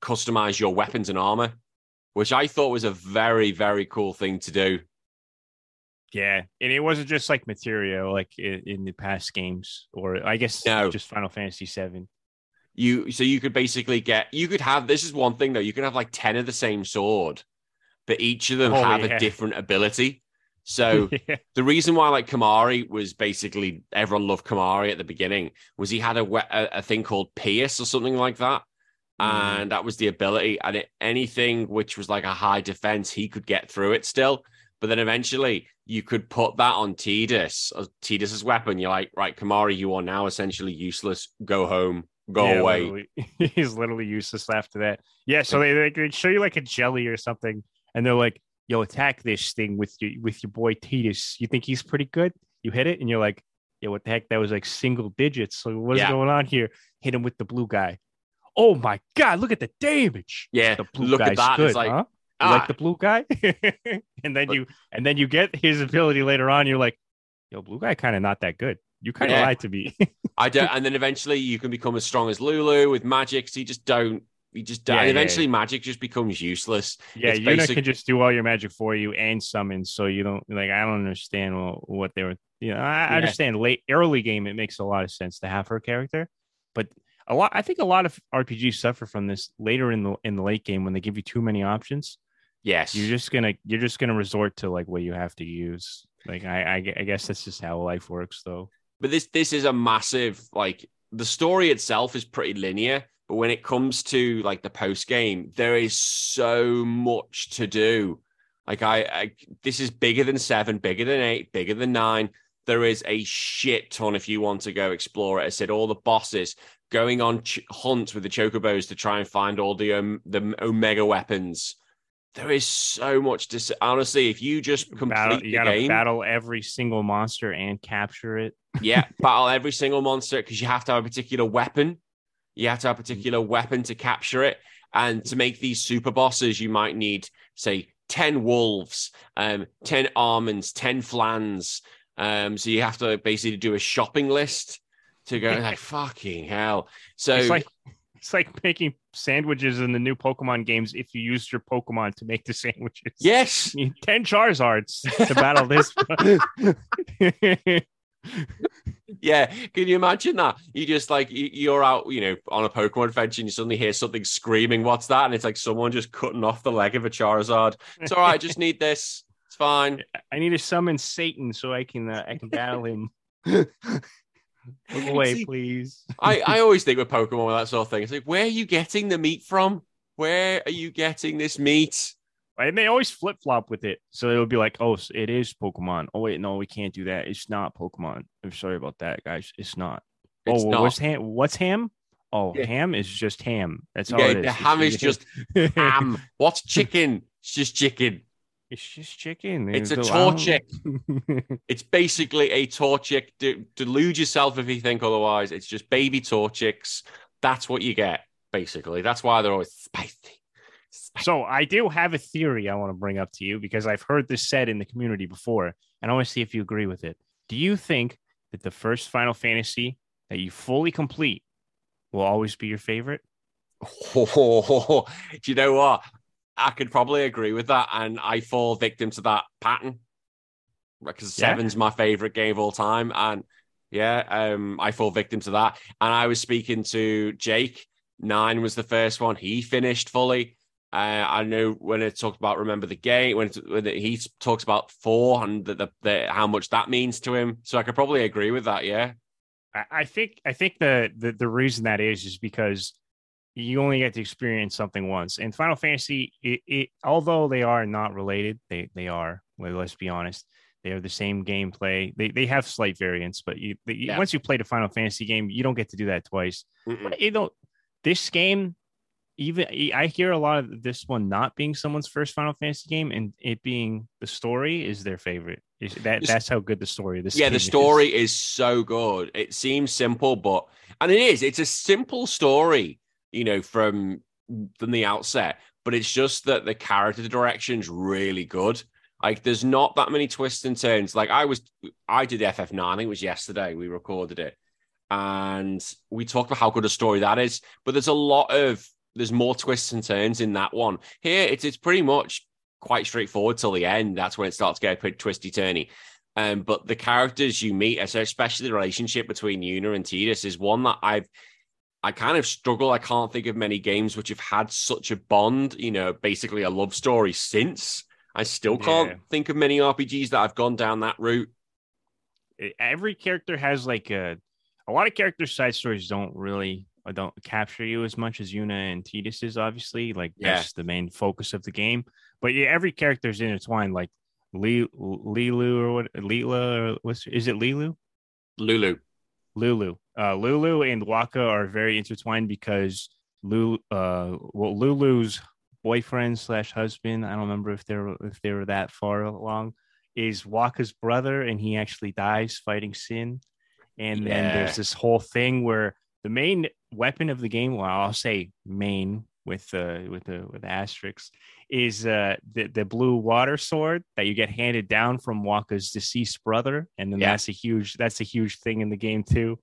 customize your weapons and armor, which I thought was a very very cool thing to do. Yeah, and it wasn't just like material like in, in the past games, or I guess No. just Final Fantasy Seven. You so you could basically get you could have this is one thing though you could have like ten of the same sword, but each of them Oh, have yeah. a different ability. So yeah, the reason why like Kimahri was basically everyone loved Kimahri at the beginning was he had a a, a thing called Pierce or something like that, Mm. and that was the ability. And it, anything which was like a high defense, he could get through it still. But then eventually you could put that on Tidus, or uh, Tidus's weapon. You're like, right, Kimahri, you are now essentially useless. Go home. Go Yeah, away. literally. He's literally useless after that. Yeah, so they, they show you like a jelly or something, and they're like, "Yo, attack this thing with your with your boy Tidus. You think he's pretty good? You hit it, and you're like, yeah, what the heck? That was like single digits. So what's Yeah. going on here? Hit him with the blue guy. Oh my god, look at the damage. Yeah, The blue look at that. good, it's like, huh? You ah, like the blue guy? and then But- you and then you get his ability later on. You're like, "Yo, blue guy, kind of not that good. You kind of Yeah. lied to me." I don't. And then eventually you can become as strong as Lulu with magic. So you just don't. You just don't. Yeah, and yeah, eventually magic just becomes useless. Yeah, It's Yuna basic- can just do all your magic for you and summon, so you don't like. I don't understand wh- what they were. You know, I I understand late early game. It makes a lot of sense to have her character, but a lot. I think a lot of RPGs suffer from this later in the in the late game when they give you too many options. Yes. You're just gonna you're just gonna resort to like what you have to use. Like I I, I guess that's just how life works, though. but this this is a massive like the story itself is pretty linear but when it comes to like the post game there is so much to do like I, I this is bigger than seven bigger than eight bigger than nine there is a shit ton if you want to go explore it i said all the bosses going on ch- hunts with the chocobos to try and find all the um, the omega weapons there is so much to say. honestly if you just complete Battle, the you gotta game battle every single monster and capture it. yeah, battle every single monster because you have to have a particular weapon. You have to have a particular weapon to capture it. And to make these super bosses, you might need, say, 10 wolves, um, 10 almonds, 10 flans. Um, so you have to basically do a shopping list to go like fucking hell. So It's like it's like making sandwiches in the new Pokemon games if you used your Pokemon to make the sandwiches. yes, You need 10 Charizards to battle this. yeah, can you imagine that? You just like you're out, you know, on a Pokemon adventure, and you suddenly hear something screaming. What's that? And it's like someone just cutting off the leg of a Charizard. It's all right. I just need this. It's fine. I need to summon Satan so I can uh, I can battle him. Look away, See, please. I I always think with Pokemon with that sort of thing. It's like, where are you getting the meat from? Where are you getting this meat? And they always flip flop with it. So it would be like, oh, it is Pokemon. Oh, wait, no, we can't do that. It's not Pokemon. I'm sorry about that, guys. It's not. Oh, it's oh, not. what's ham? What's ham? Oh, yeah. ham is just ham. That's all yeah, it is. The ham is just ham. What's chicken? It's just chicken. It's just chicken. It's a Torchic. it's basically a Torchic. De- delude yourself if you think otherwise. It's just baby Torchics. That's what you get, basically. That's why they're always spicy. So I do have a theory I want to bring up to you because I've heard this said in the community before, and I want to see if you agree with it. Do you think that the first Final Fantasy that you fully complete will always be your favorite? Oh, do you know what? I could probably agree with that, and I fall victim to that pattern because yeah. Seven's my favorite game of all time, and yeah, um, I fall victim to that. And I was speaking to Jake. Nine was the first one. He finished fully. Uh, I know when it talked about remember the game when, when he talks about four and the, the, the, how much that means to him. So I could probably agree with that. Yeah, I think I think the, the the reason that is is because you only get to experience something once. And Final Fantasy, it, it although they are not related, they they are. Well, let's be honest, they are the same gameplay. They they have slight variants, but you, they, yeah. once you play the Final Fantasy game, you don't get to do that twice. But you know, this game even I hear a lot of this one not being someone's first Final Fantasy game and it being the story is their favorite. Is that that's how good the story this Yeah, the story is. is so good. It seems simple, but and it is. It's a simple story, you know, from from the outset, but it's just that the character direction's really good. Like there's not that many twists and turns. Like I was I did the FF9, I think it was yesterday we recorded it. And we talked about how good a story that is, but there's a lot of there's more twists and turns in that one. Here, it's it's pretty much quite straightforward till the end. That's when it starts to get a pretty twisty turny. Um, but the characters you meet, especially the relationship between Yuna and Tidus, is one that I've I kind of struggle. I can't think of many games which have had such a bond, you know, basically a love story since. I still can't yeah. think of many RPGs that have gone down that route. Every character has like a a lot of character side stories don't really uh, don't capture you as much as Yuna and Tidus is obviously like yeah. that's the main focus of the game. But yeah, every character is intertwined. Like Lilu or what? Lila or what's is it? Lilu? Lulu. Lulu. Uh, Lulu and Wakka are very intertwined because Lulu, uh, well, Lulu's boyfriend slash husband. I don't remember if they're if they were that far along. Is Wakka's brother, and he actually dies fighting Sin. And yeah. then there's this whole thing where the main weapon of the game, well, I'll say main with uh with the with asterisks, is uh the, the blue water sword that you get handed down from Wakka's deceased brother, and then yeah. that's a huge that's a huge thing in the game too.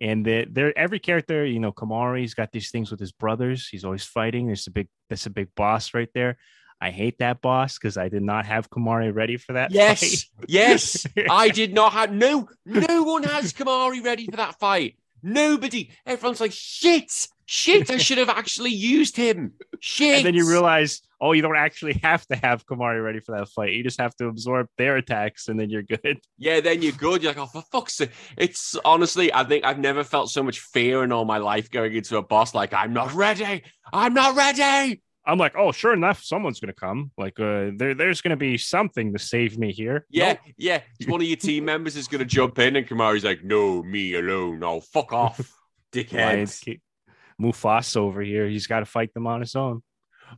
And the, there, every character, you know, Kimahri's got these things with his brothers. He's always fighting. There's a big, that's a big boss right there. I hate that boss because I did not have Kimahri ready for that. Yes, yes, I did not have. No, no one has Kimahri ready for that fight. Nobody. Everyone's like, shit, shit. I should have actually used him. Shit. And then you realize, oh, you don't actually have to have Kimahri ready for that fight. You just have to absorb their attacks, and then you're good. Yeah, then you're good. You're like, oh, for fuck's sake. It's honestly, I think I've never felt so much fear in all my life going into a boss. Like, I'm not ready. I'm not ready. I'm like, oh, sure enough, someone's gonna come. Like, uh, there, there's gonna be something to save me here. Yeah, nope. yeah. One of your team members is gonna jump in, and Kimahri's like, no, me alone. Oh, fuck off, dickhead. Mufasa over here. He's got to fight them on his own.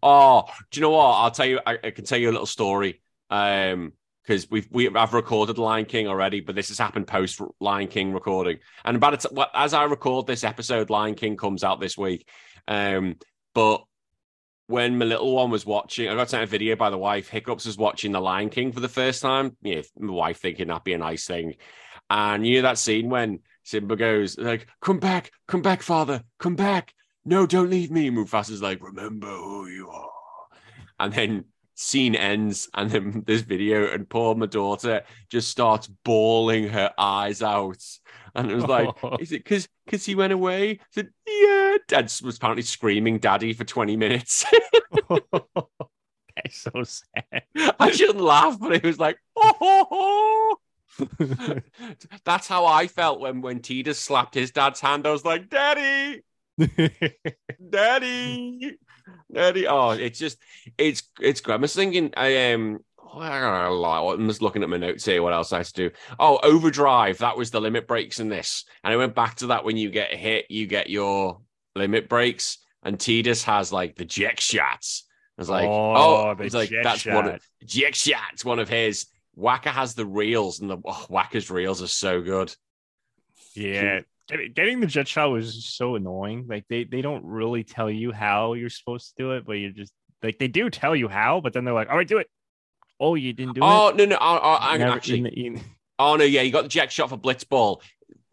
Oh, do you know what? I'll tell you. I, I can tell you a little story. Um, because we've we I've recorded Lion King already, but this has happened post Lion King recording. And about as I record this episode, Lion King comes out this week. Um, but when my little one was watching, I got sent a video by the wife. Hiccups was watching The Lion King for the first time. Yeah, my wife thinking that'd be a nice thing. And you know that scene when Simba goes like, "Come back, come back, father, come back! No, don't leave me." Mufasa's like, "Remember who you are." And then scene ends, and then this video, and poor my daughter just starts bawling her eyes out. And it was like, is it because because he went away? I said, yeah. Dad was apparently screaming "Daddy" for twenty minutes. That's so sad. I shouldn't laugh, but it was like, oh, That's how I felt when when Tidus slapped his dad's hand. I was like, "Daddy, Daddy, Daddy." Oh, it's just it's it's great. I was thinking, I um. I don't know, I'm just looking at my notes here. What else I had to do? Oh, overdrive. That was the limit breaks in this. And I went back to that when you get hit, you get your limit breaks. And Tidus has like the Jecht shots. I was like, Oh, oh, it's like that's one of shot. Jecht shots, one of his. Wakka has the reels, and the oh, Wakka's reels are so good. Yeah, getting the Jecht shot was so annoying. Like they they don't really tell you how you're supposed to do it, but you're just like they do tell you how, but then they're like, "All right, do it." Oh, you didn't do Oh it. Oh no, no, oh, oh I, Never- actually, the- in- oh no, yeah, you got the Jecht shot for blitzball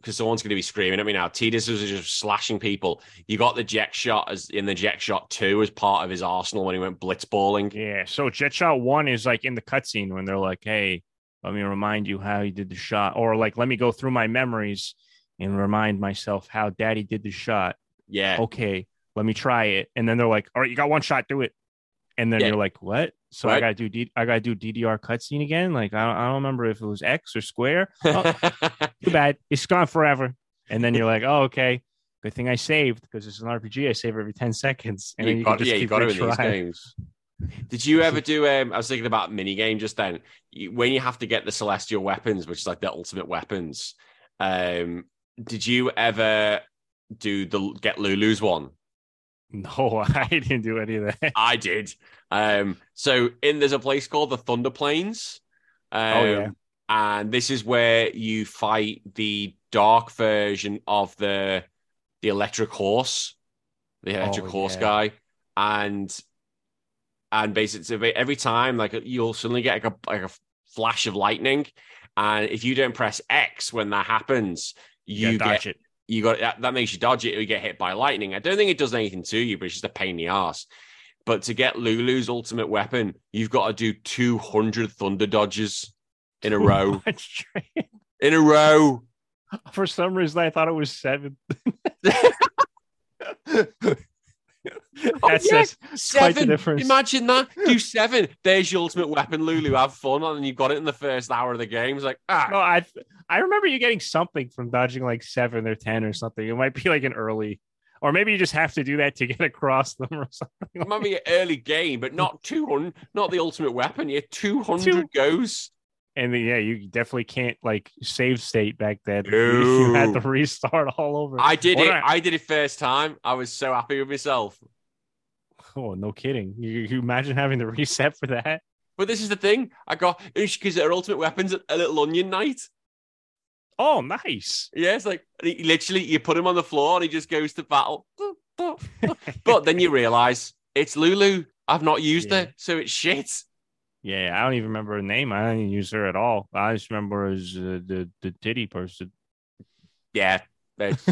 because someone's going to be screaming at me now. Tidus was just slashing people. You got the Jecht shot as in the Jecht shot two as part of his arsenal when he went blitzballing. yeah, so Jecht shot one is like in the cutscene when they're like, "Hey, let me remind you how you did the shot," or like, "Let me go through my memories and remind myself how Daddy did the shot." Yeah, okay, let me try it. And then they're like, all right, you got one shot, do it. And then Yeah. you're like, what? So I gotta do D- I gotta do DDR cutscene again. Like I don't, I don't remember if it was X or square. Oh, too bad, it's gone forever. And then you're like, oh okay, good thing I saved because it's an RPG. I save every ten seconds, and then you you got, can just yeah, you keep got it in these games. Did you ever do? Um, I was thinking about mini game just then. You, when you have to get the celestial weapons, which is like the ultimate weapons. Um, did you ever do the get Lulu's one? No, I didn't do any of that. I did. Um, so in there's a place called the Thunder Plains. Um, Oh, yeah. and this is where you fight the dark version of the the electric horse, the electric Oh, horse yeah. guy, and and basically every time like you'll suddenly get like a like a flash of lightning, and if you don't press X when that happens, you You get it. You got that, that makes you dodge it or you get hit by lightning. I don't think it does anything to you, but it's just a pain in the ass. But to get Lulu's ultimate weapon, you've got to do 200 thunder dodges in a row. In a row. For some reason, I thought it was seven. Oh, that's, yeah, that's quite the Seven. difference. Imagine that. Do seven. There's your ultimate weapon, Lulu. Have fun. And you've got it in the first hour of the game. It's like, ah, No, I I remember you getting something from dodging like seven or ten or something. It might be like an early, or maybe you just have to do that to get across them or something. it might be an early game, but not 200, not the ultimate weapon. Yeah, 200 Two- goes. And then, yeah, you definitely can't like save state back then. You had to restart all over. I did What it. I- I did it first time. I was so happy with myself. oh, no kidding. You, you imagine having to reset for that? But this is the thing. I got because her ultimate weapons a little Onion Knight. Oh, nice. Yeah, it's like literally you put him on the floor and he just goes to battle. but then you realize it's Lulu. I've not used Yeah. it, so it's shit. Yeah, I don't even remember her name. I didn't even use her at all. I just remember as uh, the the titty person. Yeah,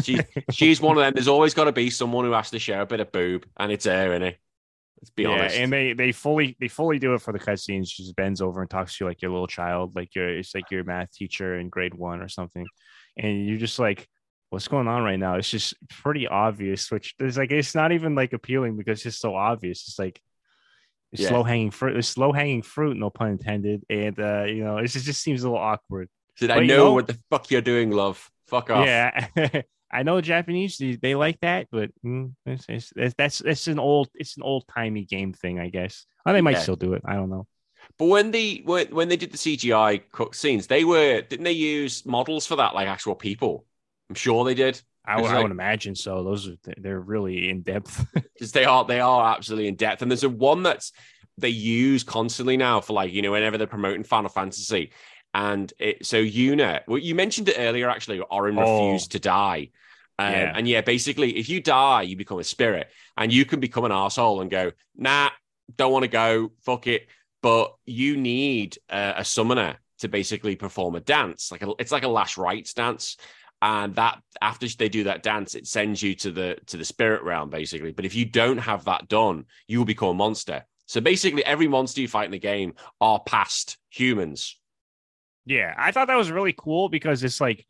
she she's one of them. There's always got to be someone who has to show a bit of boob, and it's her, innit? Let's be yeah, honest. and they they fully they fully do it for the cutscenes. She just bends over and talks to you like your little child, like your it's like your math teacher in grade one or something, and you're just like, what's going on right now? It's just pretty obvious. Which is like it's not even like appealing because it's so obvious. It's like it's Yeah. slow hanging fruit. It's slow hanging fruit, no pun intended. And uh, you know, it just, just seems a little awkward. Said, I but you know, know- what the fuck you're doing, love. Fuck off. Yeah, I know Japanese they, they like that, but mm, it's, it's, it's, that's it's an old it's an old timey game thing, I guess. Or they might Yeah. still do it. I don't know. But when they when, when they did the CGI scenes, they were didn't they use models for that, like actual people? I'm sure they did. I would, It's I would imagine so. Those are they're really in depth. because they are they are absolutely in depth. And there's a one that's they use constantly now for like you know whenever they're promoting Final Fantasy, and it so Yuna. Well, you mentioned it earlier actually. Auron Oh. refused to die. Um, Yeah. And yeah, basically, if you die, you become a spirit, and you can become an asshole and go, "Nah, don't want to go, fuck it." But you need uh, a summoner to basically perform a dance, like a, it's like a last rites dance, and that after they do that dance, it sends you to the to the spirit realm, basically. But if you don't have that done, you will become a monster. So basically, every monster you fight in the game are past humans. yeah, I thought that was really cool because it's like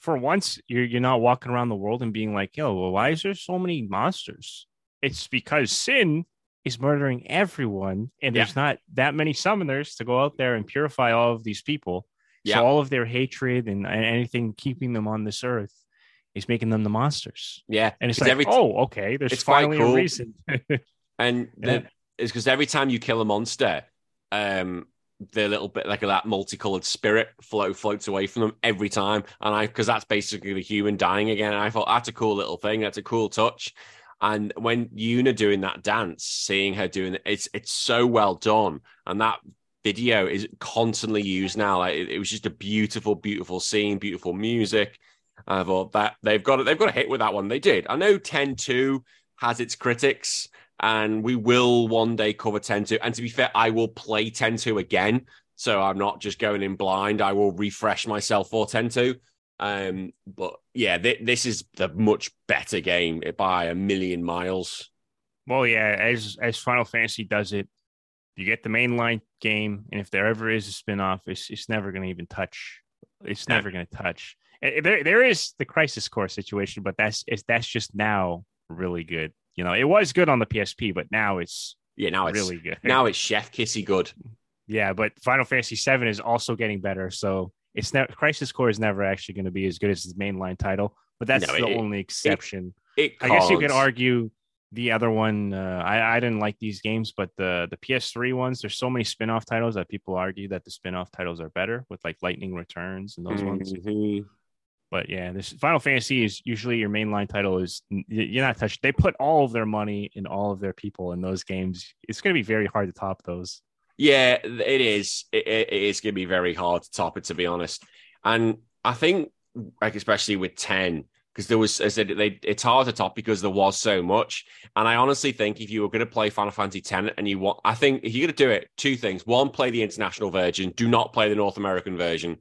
for once you're you're not walking around the world and being like, yo, well, why is there so many monsters? It's because sin is murdering everyone, and Yeah. there's not that many summoners to go out there and purify all of these people. Yeah. So all of their hatred and, and anything keeping them on this earth is making them the monsters. Yeah, And it's like, every t- oh, okay, there's it's finally cool. a reason. and the, Yeah. it's because every time you kill a monster, um, the little bit like that multicolored spirit flow floats away from them every time, and I because that's basically the human dying again. And I thought that's a cool little thing. That's a cool touch. And when Yuna doing that dance, seeing her doing it, it's it's so well done, and that video is constantly used now. Like it, it was just a beautiful, beautiful scene, beautiful music. I thought that they've got. They've got a hit with that one. They did. I know 10-2 has its critics, and we will one day cover 10-2. And to be fair, I will play 10-2 again. So I'm not just going in blind. I will refresh myself for 10-2. Um, but yeah, th- this is the much better game by a million miles. Well, yeah, as as Final Fantasy does it, you get the mainline game, and if there ever is a spin-off, it's it's never going to even touch. It's never going to touch. Eh, There there is the Crisis Core situation, but that's it's, that's just now really good. You know, it was good on the PSP, but now it's Yeah, now it's really good. now it's Chef Kissy good. yeah, but Final Fantasy VII is also getting better. So it's never Crisis Core is never actually going to be as good as its mainline title, but that's No, the it- only exception. It I guess you could argue the other one. Uh, I I didn't like these games, but the the PS3 ones. There's so many spin-off titles that people argue that the spin-off titles are better with like Lightning Returns and those ones. Mhm. But yeah, this Final Fantasy is usually your mainline title is you're not touched. They put all of their money and all of their people in those games. It's going to be very hard to top those. Yeah, it is. It, it it is going to be very hard to top it, to be honest. And I think, like especially with ten, because there was, I said, they, it's hard to top because there was so much. And I honestly think if you were going to play Final Fantasy Ten and you want, I think if you're going to do it, two things: one, play the international version. Do not play the North American version.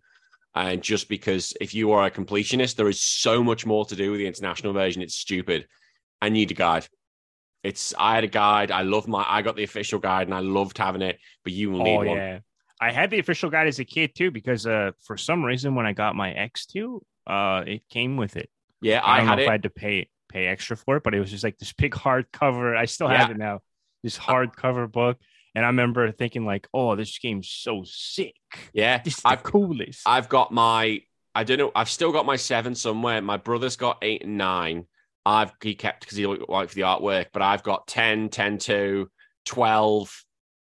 And just because if you are a completionist, there is so much more to do with the international version. It's stupid. I need a guide. It's I had a guide. I love my I got the official guide and I loved having it, but you will need Oh one. yeah, I had the official guide as a kid too because uh for some reason when I got my X2, uh it came with it. Yeah, I I, had know it. I had to pay pay extra for it, but it was just like this big hardcover. I still Yeah. have it now. This hardcover book, and I remember thinking like, "Oh, this game's so sick. yeah, This is the I've coolest." I've got my I don't know. I've still got my seven somewhere. My brother's got eight and nine. I've he kept because he liked the artwork, but I've got 10, 10 2, 12,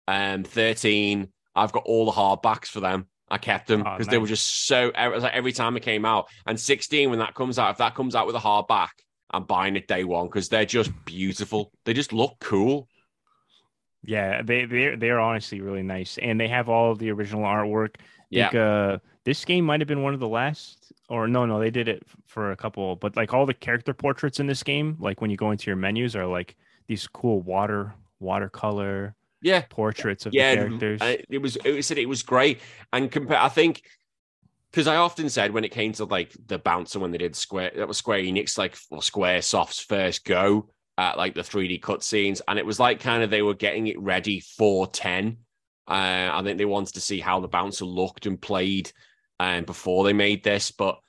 um, 13. I've got all the hardbacks for them. I kept them Oh, because they were just so it was like every time it came out. And 16, when that comes out, if that comes out with a hardback, I'm buying it day one because they're just beautiful. They just look cool. yeah, they they they're honestly really nice, and they have all of the original artwork. Yeah. think, uh, this game might have been one of the last, or no, no, they did it for a couple, but like all the character portraits in this game, like when you go into your menus, are like these cool water watercolor Yeah. portraits of yeah, the characters. it was it said it was great. And compare, I think because I often said when it came to like the bouncer when they did Square, that was Square Enix, like well, Square Soft's first go at like the 3D cutscenes, and it was like kind of they were getting it ready for 10. Uh, I think they wanted to see how the bouncer looked and played, um, before they made this. But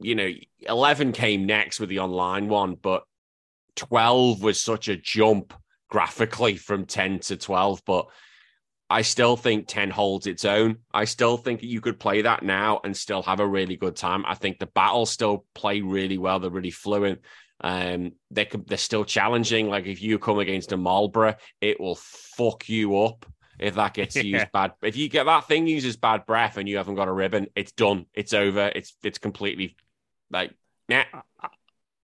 you know, 11 came next with the online one, but 12 was such a jump graphically from 10 to 12. But I still think 10 holds its own. I still think you could play that now and still have a really good time. I think the battles still play really well. They're really fluent. Um, they could, they're still challenging. Like if you come against a Malboro, it will fuck you up if that gets Yeah. bad. If you get that thing uses bad breath and you haven't got a ribbon, it's done. It's over. It's it's completely like nah.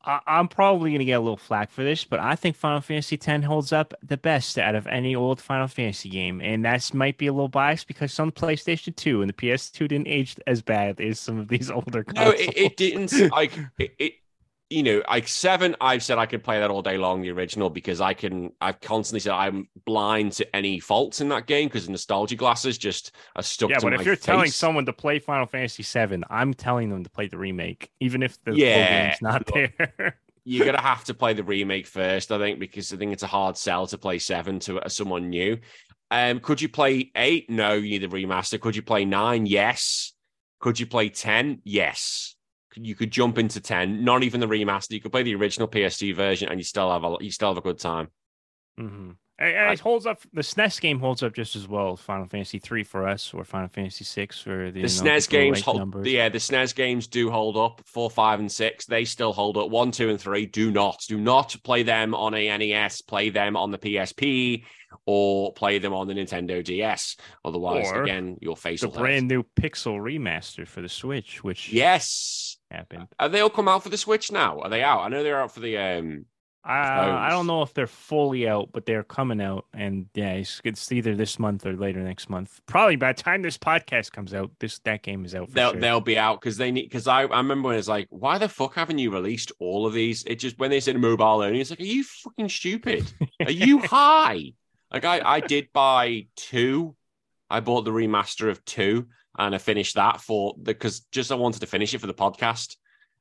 I, I'm probably gonna get a little flack for this, but I think Final Fantasy X holds up the best out of any old Final Fantasy game, and that's might be a little biased because some PlayStation 2 and the PS2 didn't age as bad as some of these older. No, Consoles. it, it didn't. Like it, it, you know, like seven. I've said I could play that all day long, the original, because I can. I've constantly said I'm blind to any faults in that game because nostalgia glasses just are stuck. Yeah, but if you're telling someone to play Final Fantasy Seven, I'm telling them to play the remake, even if the Yeah, game's not there. you're gonna have to play the remake first, I think, because I think it's a hard sell to play seven to uh, someone new. Um, could you play eight? No, you need a remaster. Could you play nine? Yes. Could you play ten? Yes. You could jump into 10, not even the remaster. You could play the original PS2 version and you still have a you still have a good time. Mm-hmm. It, it holds up. The SNES game holds up just as well. Final Fantasy three for us, or Final Fantasy six for the, the SNES games. Hold, yeah, the SNES games do hold up. Four, five, and six they still hold up. One, two, and three do not. Do not play them on a NES. Play them on the PSP or play them on the Nintendo DS. Otherwise, or again, your face. The brand new Pixel remaster for the Switch, which yes happened. Are they all come out for the Switch now? Are they out? I know they're out for the um I, I don't know if they're fully out, but they're coming out, and yeah, it's, it's, either this month or later next month. Probably by the time this podcast comes out, this that game is out. they'll sure. they'll be out because they need. Because I, I remember when it's like, why the fuck haven't you released all of these? It just when they said mobile only, it's like, are you fucking stupid? are you high? Like I I did buy two. I bought the remaster of two, and I finished that for the because just I wanted to finish it for the podcast.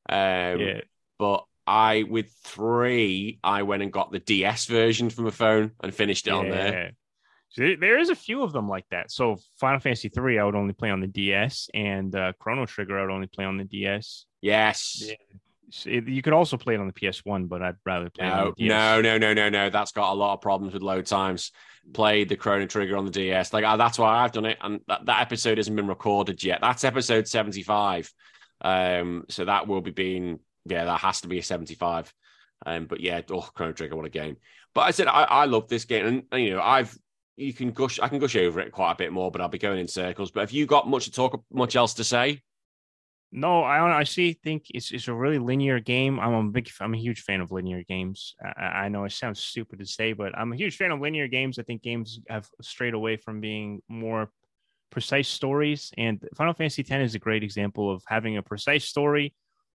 Um, yeah. But I with three, I went and got the DS version from a phone and finished it yeah. on there. So there is a few of them like that. So Final Fantasy three, I would only play on the DS, and uh, Chrono Trigger, I would only play on the DS. Yes. Yeah. So you could also play it on the PS One, but I'd rather play it. on the DS. No, no, no, no, no. That's got a lot of problems with load times. Played the Chrono Trigger on the DS. Like uh, that's why I've done it, and that, that episode hasn't been recorded yet. That's episode seventy five. Um, so that will be being yeah, that has to be a 75. Um, but yeah, oh, Chrono Trigger, what a game. But I said I, I love this game, and, and, you know, I've you can gush, I can gush over it quite a bit more, but I'll be going in circles. But have you got much to talk, much else to say? No, I honestly think it's it's a really linear game. I'm a big, I'm a huge fan of linear games. I, I know it sounds stupid to say, but I'm a huge fan of linear games. I think games have strayed away from being more precise stories, and Final Fantasy X is a great example of having a precise story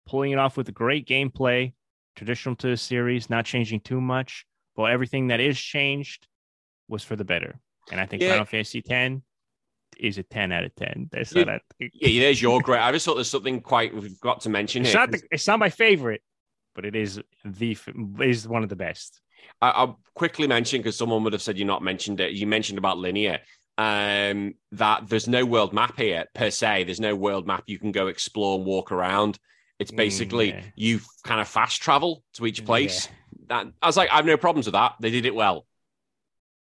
pulling it off with great gameplay, traditional to the series, not changing too much. But everything that is changed was for the better. And I think yeah. Final Fantasy X is a 10 out of 10. That's yeah, not a... yeah, there's your great. I just thought there's something quite we've got to mention it's here. Not the, it's not my favorite, but it is the is one of the best. I, will quickly mention because someone would have said you not mentioned it. You mentioned about linear. Um, that there's no world map here per se. There's no world map you can go explore and walk around. It's mm, basically mm, yeah. you kind of fast travel to each place. Yeah. That I was like, I have no problems with that. They did it well.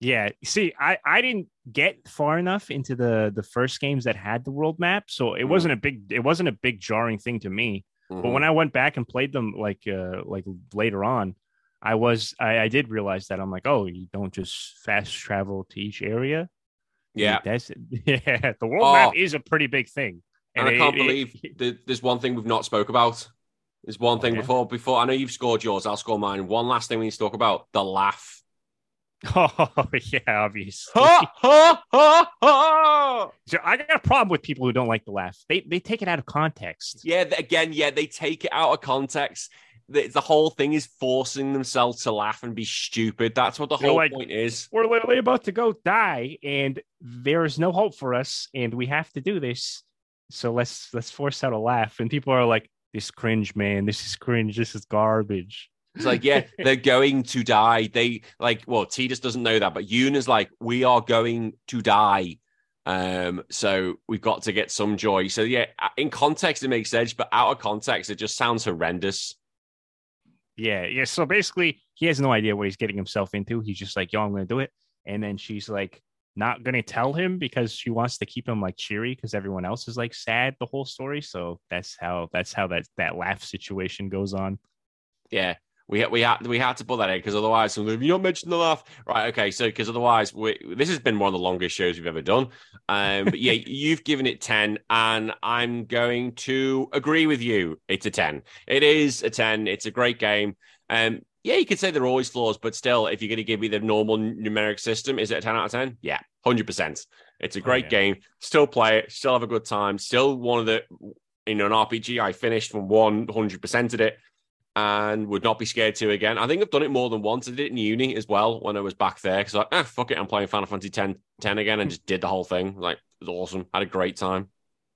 Yeah. See, I, I didn't get far enough into the the first games that had the world map, so it mm. wasn't a big it wasn't a big jarring thing to me. Mm-hmm. But when I went back and played them like uh like later on, I was I, I did realize that I'm like, oh, you don't just fast travel to each area. Yeah, that's yeah. The world oh. map is a pretty big thing. And, and I can't it, believe it, there's one thing we've not spoke about. There's one thing okay. before before I know you've scored yours. I'll score mine. One last thing we need to talk about: the laugh. Oh yeah, obviously. Ha, ha, ha, ha. So I got a problem with people who don't like the laugh. They they take it out of context. Yeah, again, yeah, they take it out of context. The, the whole thing is forcing themselves to laugh and be stupid. That's what the They're whole like, point is. We're literally about to go die, and there is no hope for us, and we have to do this so let's let's force out a laugh and people are like this cringe man this is cringe this is garbage it's like yeah they're going to die. They like well Tidus doesn't know that but Yuna is like we are going to die. Um so we've got to get some joy. So yeah in context it makes sense but out of context it just sounds horrendous. Yeah yeah so basically he has no idea what he's getting himself into. He's just like yo i'm gonna do it. And then she's like not going to tell him because she wants to keep him like cheery because everyone else is like sad the whole story. So that's how that's how that that laugh situation goes on. Yeah, we we had we had to put that in because otherwise, you don't mention the laugh, right? Okay, so because otherwise, we, this has been one of the longest shows we've ever done. Um, but yeah, you've given it ten, and I'm going to agree with you. It's a ten. It is a ten. It's a great game. Um, yeah, you could say there are always flaws, but still, if you're going to give me the normal numeric system, is it a 10 out of 10? Yeah, 100%. It's a oh, great oh, yeah. game. Still play it, still have a good time. Still one of the, you know, an RPG I finished from 100% of it and would not be scared to again. I think I've done it more than once. I did it in uni as well when I was back there because like, ah, fuck it, I'm playing Final Fantasy 10, 10 again and just did the whole thing. Like, it was awesome. Had a great time.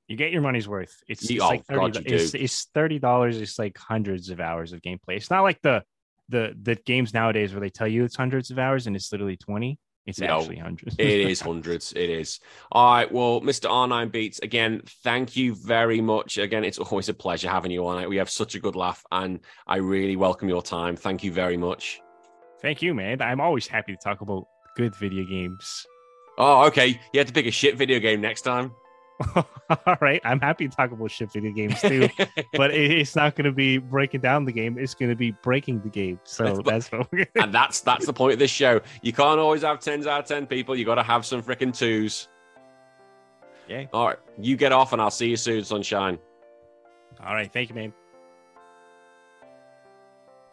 You get your money's worth. It's, it's oh, like 30 God, it's, it's $30. It's like hundreds of hours of gameplay. It's not like the the the games nowadays where they tell you it's hundreds of hours and it's literally 20 It's No, actually hundreds. it is hundreds. It is. All right. Well, Mr. R9 Beats, again, thank you very much. Again, it's always a pleasure having you on. We have such a good laugh, and I really welcome your time. Thank you very much. Thank you, man. I'm always happy to talk about good video games. Oh, okay. You have to pick a shit video game next time. All right, I'm happy to talk about shit video games too, but it, it's not going to be breaking down the game. It's going to be breaking the game. So that's what we're and that's that's the point of this show. You can't always have tens out of ten people. You got to have some freaking twos. Yeah. All right. You get off, and I'll see you soon, sunshine. All right, thank you, man.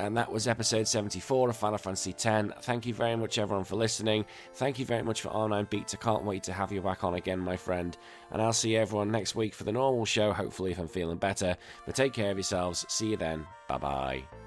And that was episode 74 of Final Fantasy X. Thank you very much, everyone, for listening. Thank you very much for R9 Beats. I can't wait to have you back on again, my friend. And I'll see everyone next week for the normal show, hopefully, if I'm feeling better. But take care of yourselves. See you then. Bye bye.